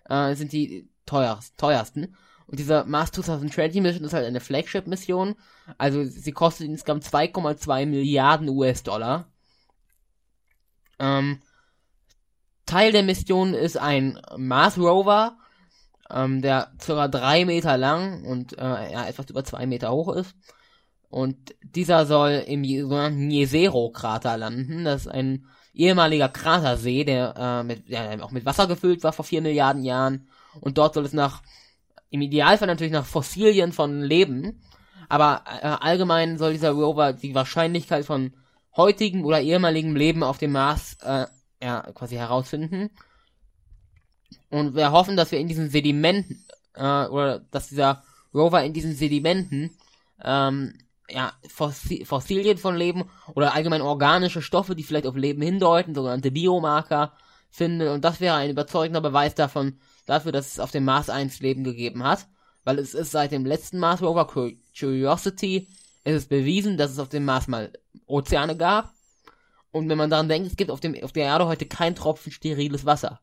äh, sind die teuerst, teuersten. Und diese Mars 2020 Mission ist halt eine Flagship-Mission. Also sie kostet insgesamt 2,2 Milliarden US-Dollar. Ähm, Teil der Mission ist ein Mars Rover, ähm, der ca. drei Meter lang und äh, ja, etwas über zwei Meter hoch ist. Und dieser soll im sogenannten Jezero-Krater landen. Das ist ein ehemaliger Kratersee, der äh, mit, ja, auch mit Wasser gefüllt war vor vier Milliarden Jahren. Und dort soll es nach, im Idealfall natürlich nach Fossilien von Leben. Aber äh, allgemein soll dieser Rover die Wahrscheinlichkeit von heutigem oder ehemaligem Leben auf dem Mars äh, ja, quasi herausfinden. Und wir hoffen, dass wir in diesen Sedimenten, äh, oder dass dieser Rover in diesen Sedimenten, ähm, ja, Fossi Fossilien von Leben oder allgemein organische Stoffe, die vielleicht auf Leben hindeuten, sogenannte Biomarker, finde, und das wäre ein überzeugender Beweis davon, dafür, dass es auf dem Mars 1 Leben gegeben hat, weil es ist seit dem letzten Mars Rover Curiosity, ist es bewiesen, dass es auf dem Mars mal Ozeane gab. Und wenn man daran denkt, es gibt auf, dem, auf der Erde heute kein Tropfen steriles Wasser.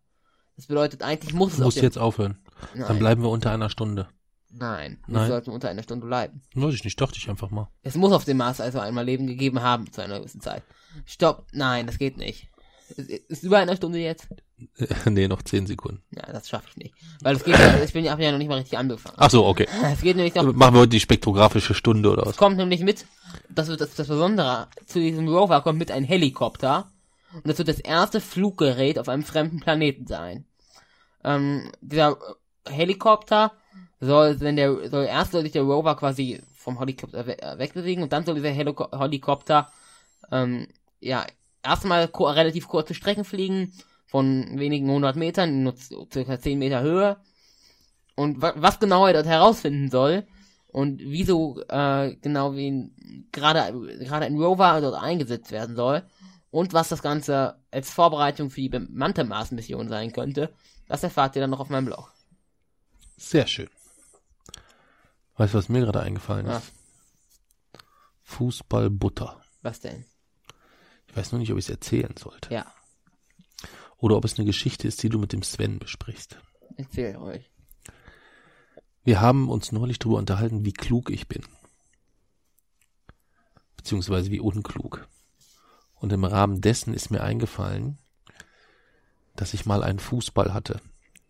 Das bedeutet, eigentlich muss es Du auf jetzt aufhören. Dann Nein, bleiben wir unter einer Stunde. nein, wir Nein. sollten unter einer Stunde bleiben. Weiß ich nicht, dachte ich einfach mal. Es muss auf dem Mars also einmal Leben gegeben haben zu einer gewissen Zeit. Stopp, nein, das geht nicht. Ist, ist über einer Stunde jetzt? nee, noch zehn Sekunden. Ja, das schaffe ich nicht. Weil es geht ja, ich bin ja, noch nicht mal richtig angefangen. Ach so, okay. Es geht nämlich noch, Machen wir heute die spektrographische Stunde oder was? kommt nämlich mit, das wird das, das Besondere, zu diesem Rover kommt mit ein Helikopter. Und das wird das erste Fluggerät auf einem fremden Planeten sein. Ähm, dieser Helikopter soll, wenn der, soll erst soll sich der Rover quasi vom Helikopter we äh, wegbewegen und dann soll dieser Heliko Helikopter, ähm, ja, erstmal relativ kurze Strecken fliegen, von wenigen hundert Metern, nur circa zehn Meter Höhe. Und wa was genau er dort herausfinden soll und wieso äh, genau wie gerade gerade ein Rover dort eingesetzt werden soll und was das Ganze als Vorbereitung für die bemannte Mars-Mission sein könnte, das erfahrt ihr dann noch auf meinem Blog. Sehr schön. Weißt du, was mir gerade eingefallen ist? Ja. Fußballbutter. Was denn? Ich weiß nur nicht, ob ich es erzählen sollte. Ja, Oder ob es eine Geschichte ist, die du mit dem Sven besprichst. erzähl euch. Wir haben uns neulich darüber unterhalten, wie klug ich bin. Beziehungsweise wie unklug. Und im Rahmen dessen ist mir eingefallen, dass ich mal einen Fußball hatte.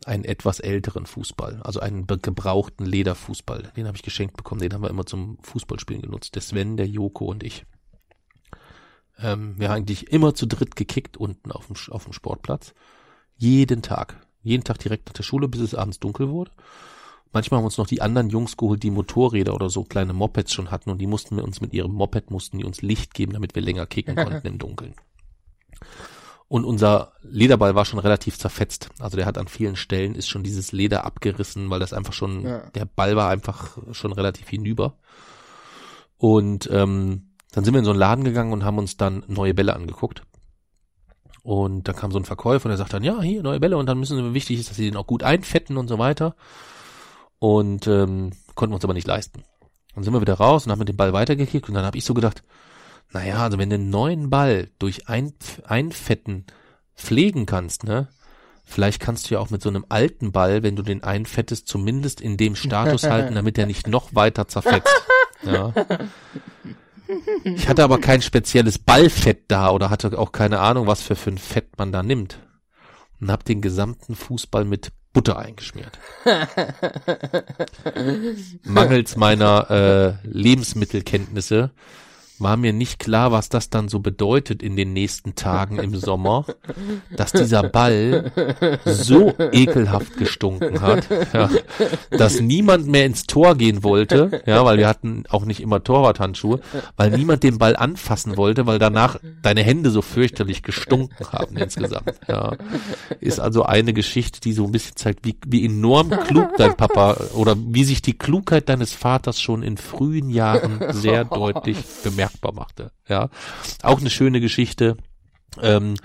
Einen etwas älteren Fußball. Also einen gebrauchten Lederfußball. Den habe ich geschenkt bekommen. Den haben wir immer zum Fußballspielen genutzt. Der Sven, der Joko und ich. Ähm, wir haben eigentlich immer zu dritt gekickt unten auf dem, auf dem Sportplatz. Jeden Tag. Jeden Tag direkt nach der Schule, bis es abends dunkel wurde. Manchmal haben uns noch die anderen Jungs geholt, die Motorräder oder so kleine Mopeds schon hatten und die mussten wir uns mit ihrem Moped mussten die uns Licht geben, damit wir länger kicken konnten im Dunkeln. Und unser Lederball war schon relativ zerfetzt. Also der hat an vielen Stellen ist schon dieses Leder abgerissen, weil das einfach schon, Ja. der Ball war einfach schon relativ hinüber. Und ähm, dann sind wir in so einen Laden gegangen und haben uns dann neue Bälle angeguckt. Und da kam so ein Verkäufer und der sagt dann, ja, hier, neue Bälle. Und dann müssen wir, wichtig ist, dass sie den auch gut einfetten und so weiter. Und ähm, konnten wir uns aber nicht leisten. Dann sind wir wieder raus und haben mit dem Ball weitergekickt. Und dann habe ich so gedacht, naja, also wenn du einen neuen Ball durch ein, Einfetten pflegen kannst, ne? Vielleicht kannst du ja auch mit so einem alten Ball, wenn du den einfettest, zumindest in dem Status halten, damit er nicht noch weiter zerfetzt. Ja. Ich hatte aber kein spezielles Ballfett da oder hatte auch keine Ahnung, was für, für ein Fett man da nimmt. Und hab den gesamten Fußball mit Butter eingeschmiert. Mangels meiner äh, Lebensmittelkenntnisse war mir nicht klar, was das dann so bedeutet in den nächsten Tagen im Sommer, dass dieser Ball so ekelhaft gestunken hat, ja, dass niemand mehr ins Tor gehen wollte, ja, weil wir hatten auch nicht immer Torwarthandschuhe, weil niemand den Ball anfassen wollte, weil danach deine Hände so fürchterlich gestunken haben insgesamt. Ja, ist also eine Geschichte, die so ein bisschen zeigt, wie, wie enorm klug dein Papa oder wie sich die Klugheit deines Vaters schon in frühen Jahren sehr deutlich bemerkbar machte. Ja, auch eine schöne Geschichte, ähm,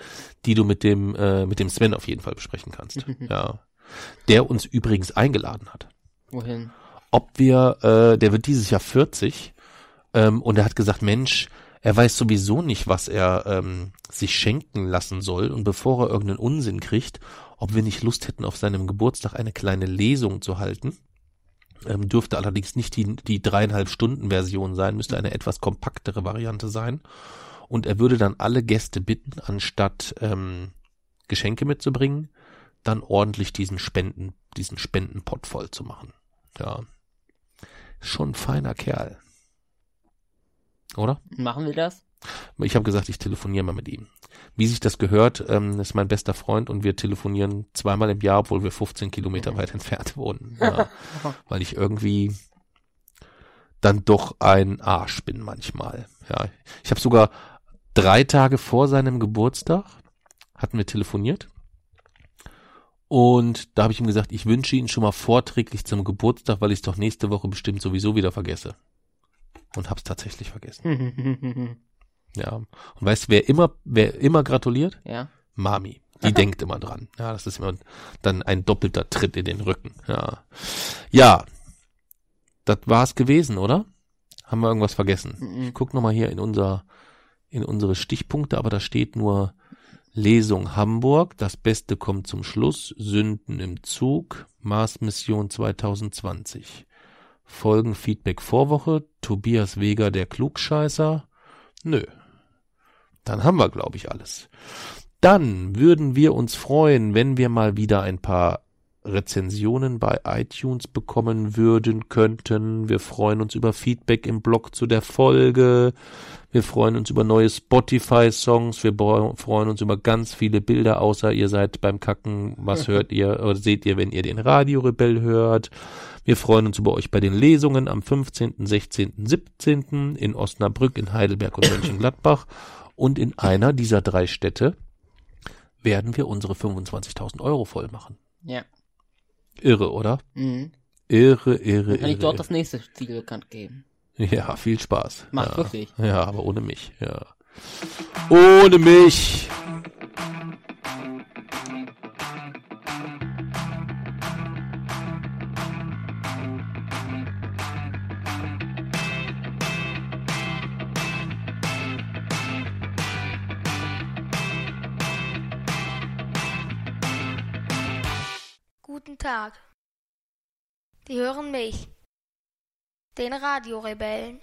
die du mit dem äh, mit dem Sven auf jeden Fall besprechen kannst. Ja, der uns übrigens eingeladen hat Wohin? ob wir, äh, der wird dieses Jahr 40 ähm, und er hat gesagt, Mensch, er weiß sowieso nicht, was er ähm, sich schenken lassen soll und bevor er irgendeinen Unsinn kriegt, ob wir nicht Lust hätten, auf seinem Geburtstag eine kleine Lesung zu halten. Ähm, dürfte allerdings nicht die, die dreieinhalb Stunden Version sein, müsste eine etwas kompaktere Variante sein. Und er würde dann alle Gäste bitten, anstatt ähm, Geschenke mitzubringen, dann ordentlich diesen Spenden, diesen Spendenpot voll zu machen. Ja. Schon ein feiner Kerl. Oder? Machen wir das? Ich habe gesagt, ich telefoniere mal mit ihm. Wie sich das gehört, ähm, ist mein bester Freund und wir telefonieren zweimal im Jahr, obwohl wir 15 Kilometer weit entfernt wohnen. Ja, weil ich irgendwie dann doch ein Arsch bin manchmal. Ja, ich habe sogar drei Tage vor seinem Geburtstag hatten wir telefoniert und da habe ich ihm gesagt, ich wünsche Ihnen schon mal vorträglich zum Geburtstag, weil ich es doch nächste Woche bestimmt sowieso wieder vergesse. Und hab's tatsächlich vergessen. Ja. Und weißt du, wer immer, wer immer gratuliert? ja. Mami. Die denkt immer dran. Ja, das ist immer dann ein doppelter Tritt in den Rücken. Ja. Ja. Das war's gewesen, oder? Haben wir irgendwas vergessen? Mhm. Ich guck noch mal hier in unser, in unsere Stichpunkte, aber da steht nur Lesung Hamburg, das Beste kommt zum Schluss, Sünden im Zug, Mars-Mission 2020. Folgen Feedback Vorwoche, Tobias Weger der Klugscheißer. Nö. Dann haben wir, glaube ich, alles. Dann würden wir uns freuen, wenn wir mal wieder ein paar Rezensionen bei iTunes bekommen würden könnten. Wir freuen uns über Feedback im Blog zu der Folge. Wir freuen uns über neue Spotify-Songs. Wir freuen uns über ganz viele Bilder, außer ihr seid beim Kacken. Was hört ihr oder seht ihr, wenn ihr den Radiorebell hört? Wir freuen uns über euch bei den Lesungen am 15., 16., 17. in Osnabrück, in Heidelberg und Mönchengladbach. Und in einer dieser drei Städte werden wir unsere 25.000 Euro voll machen. Ja. Irre, oder? Mhm. Irre, irre, Dann kann ich irre. dort das nächste Ziel bekannt geben. Ja, viel Spaß. Macht ja. wirklich. Ja, aber ohne mich, ja. Ohne mich. Guten Tag. Sie hören mich, den Radiorebellen.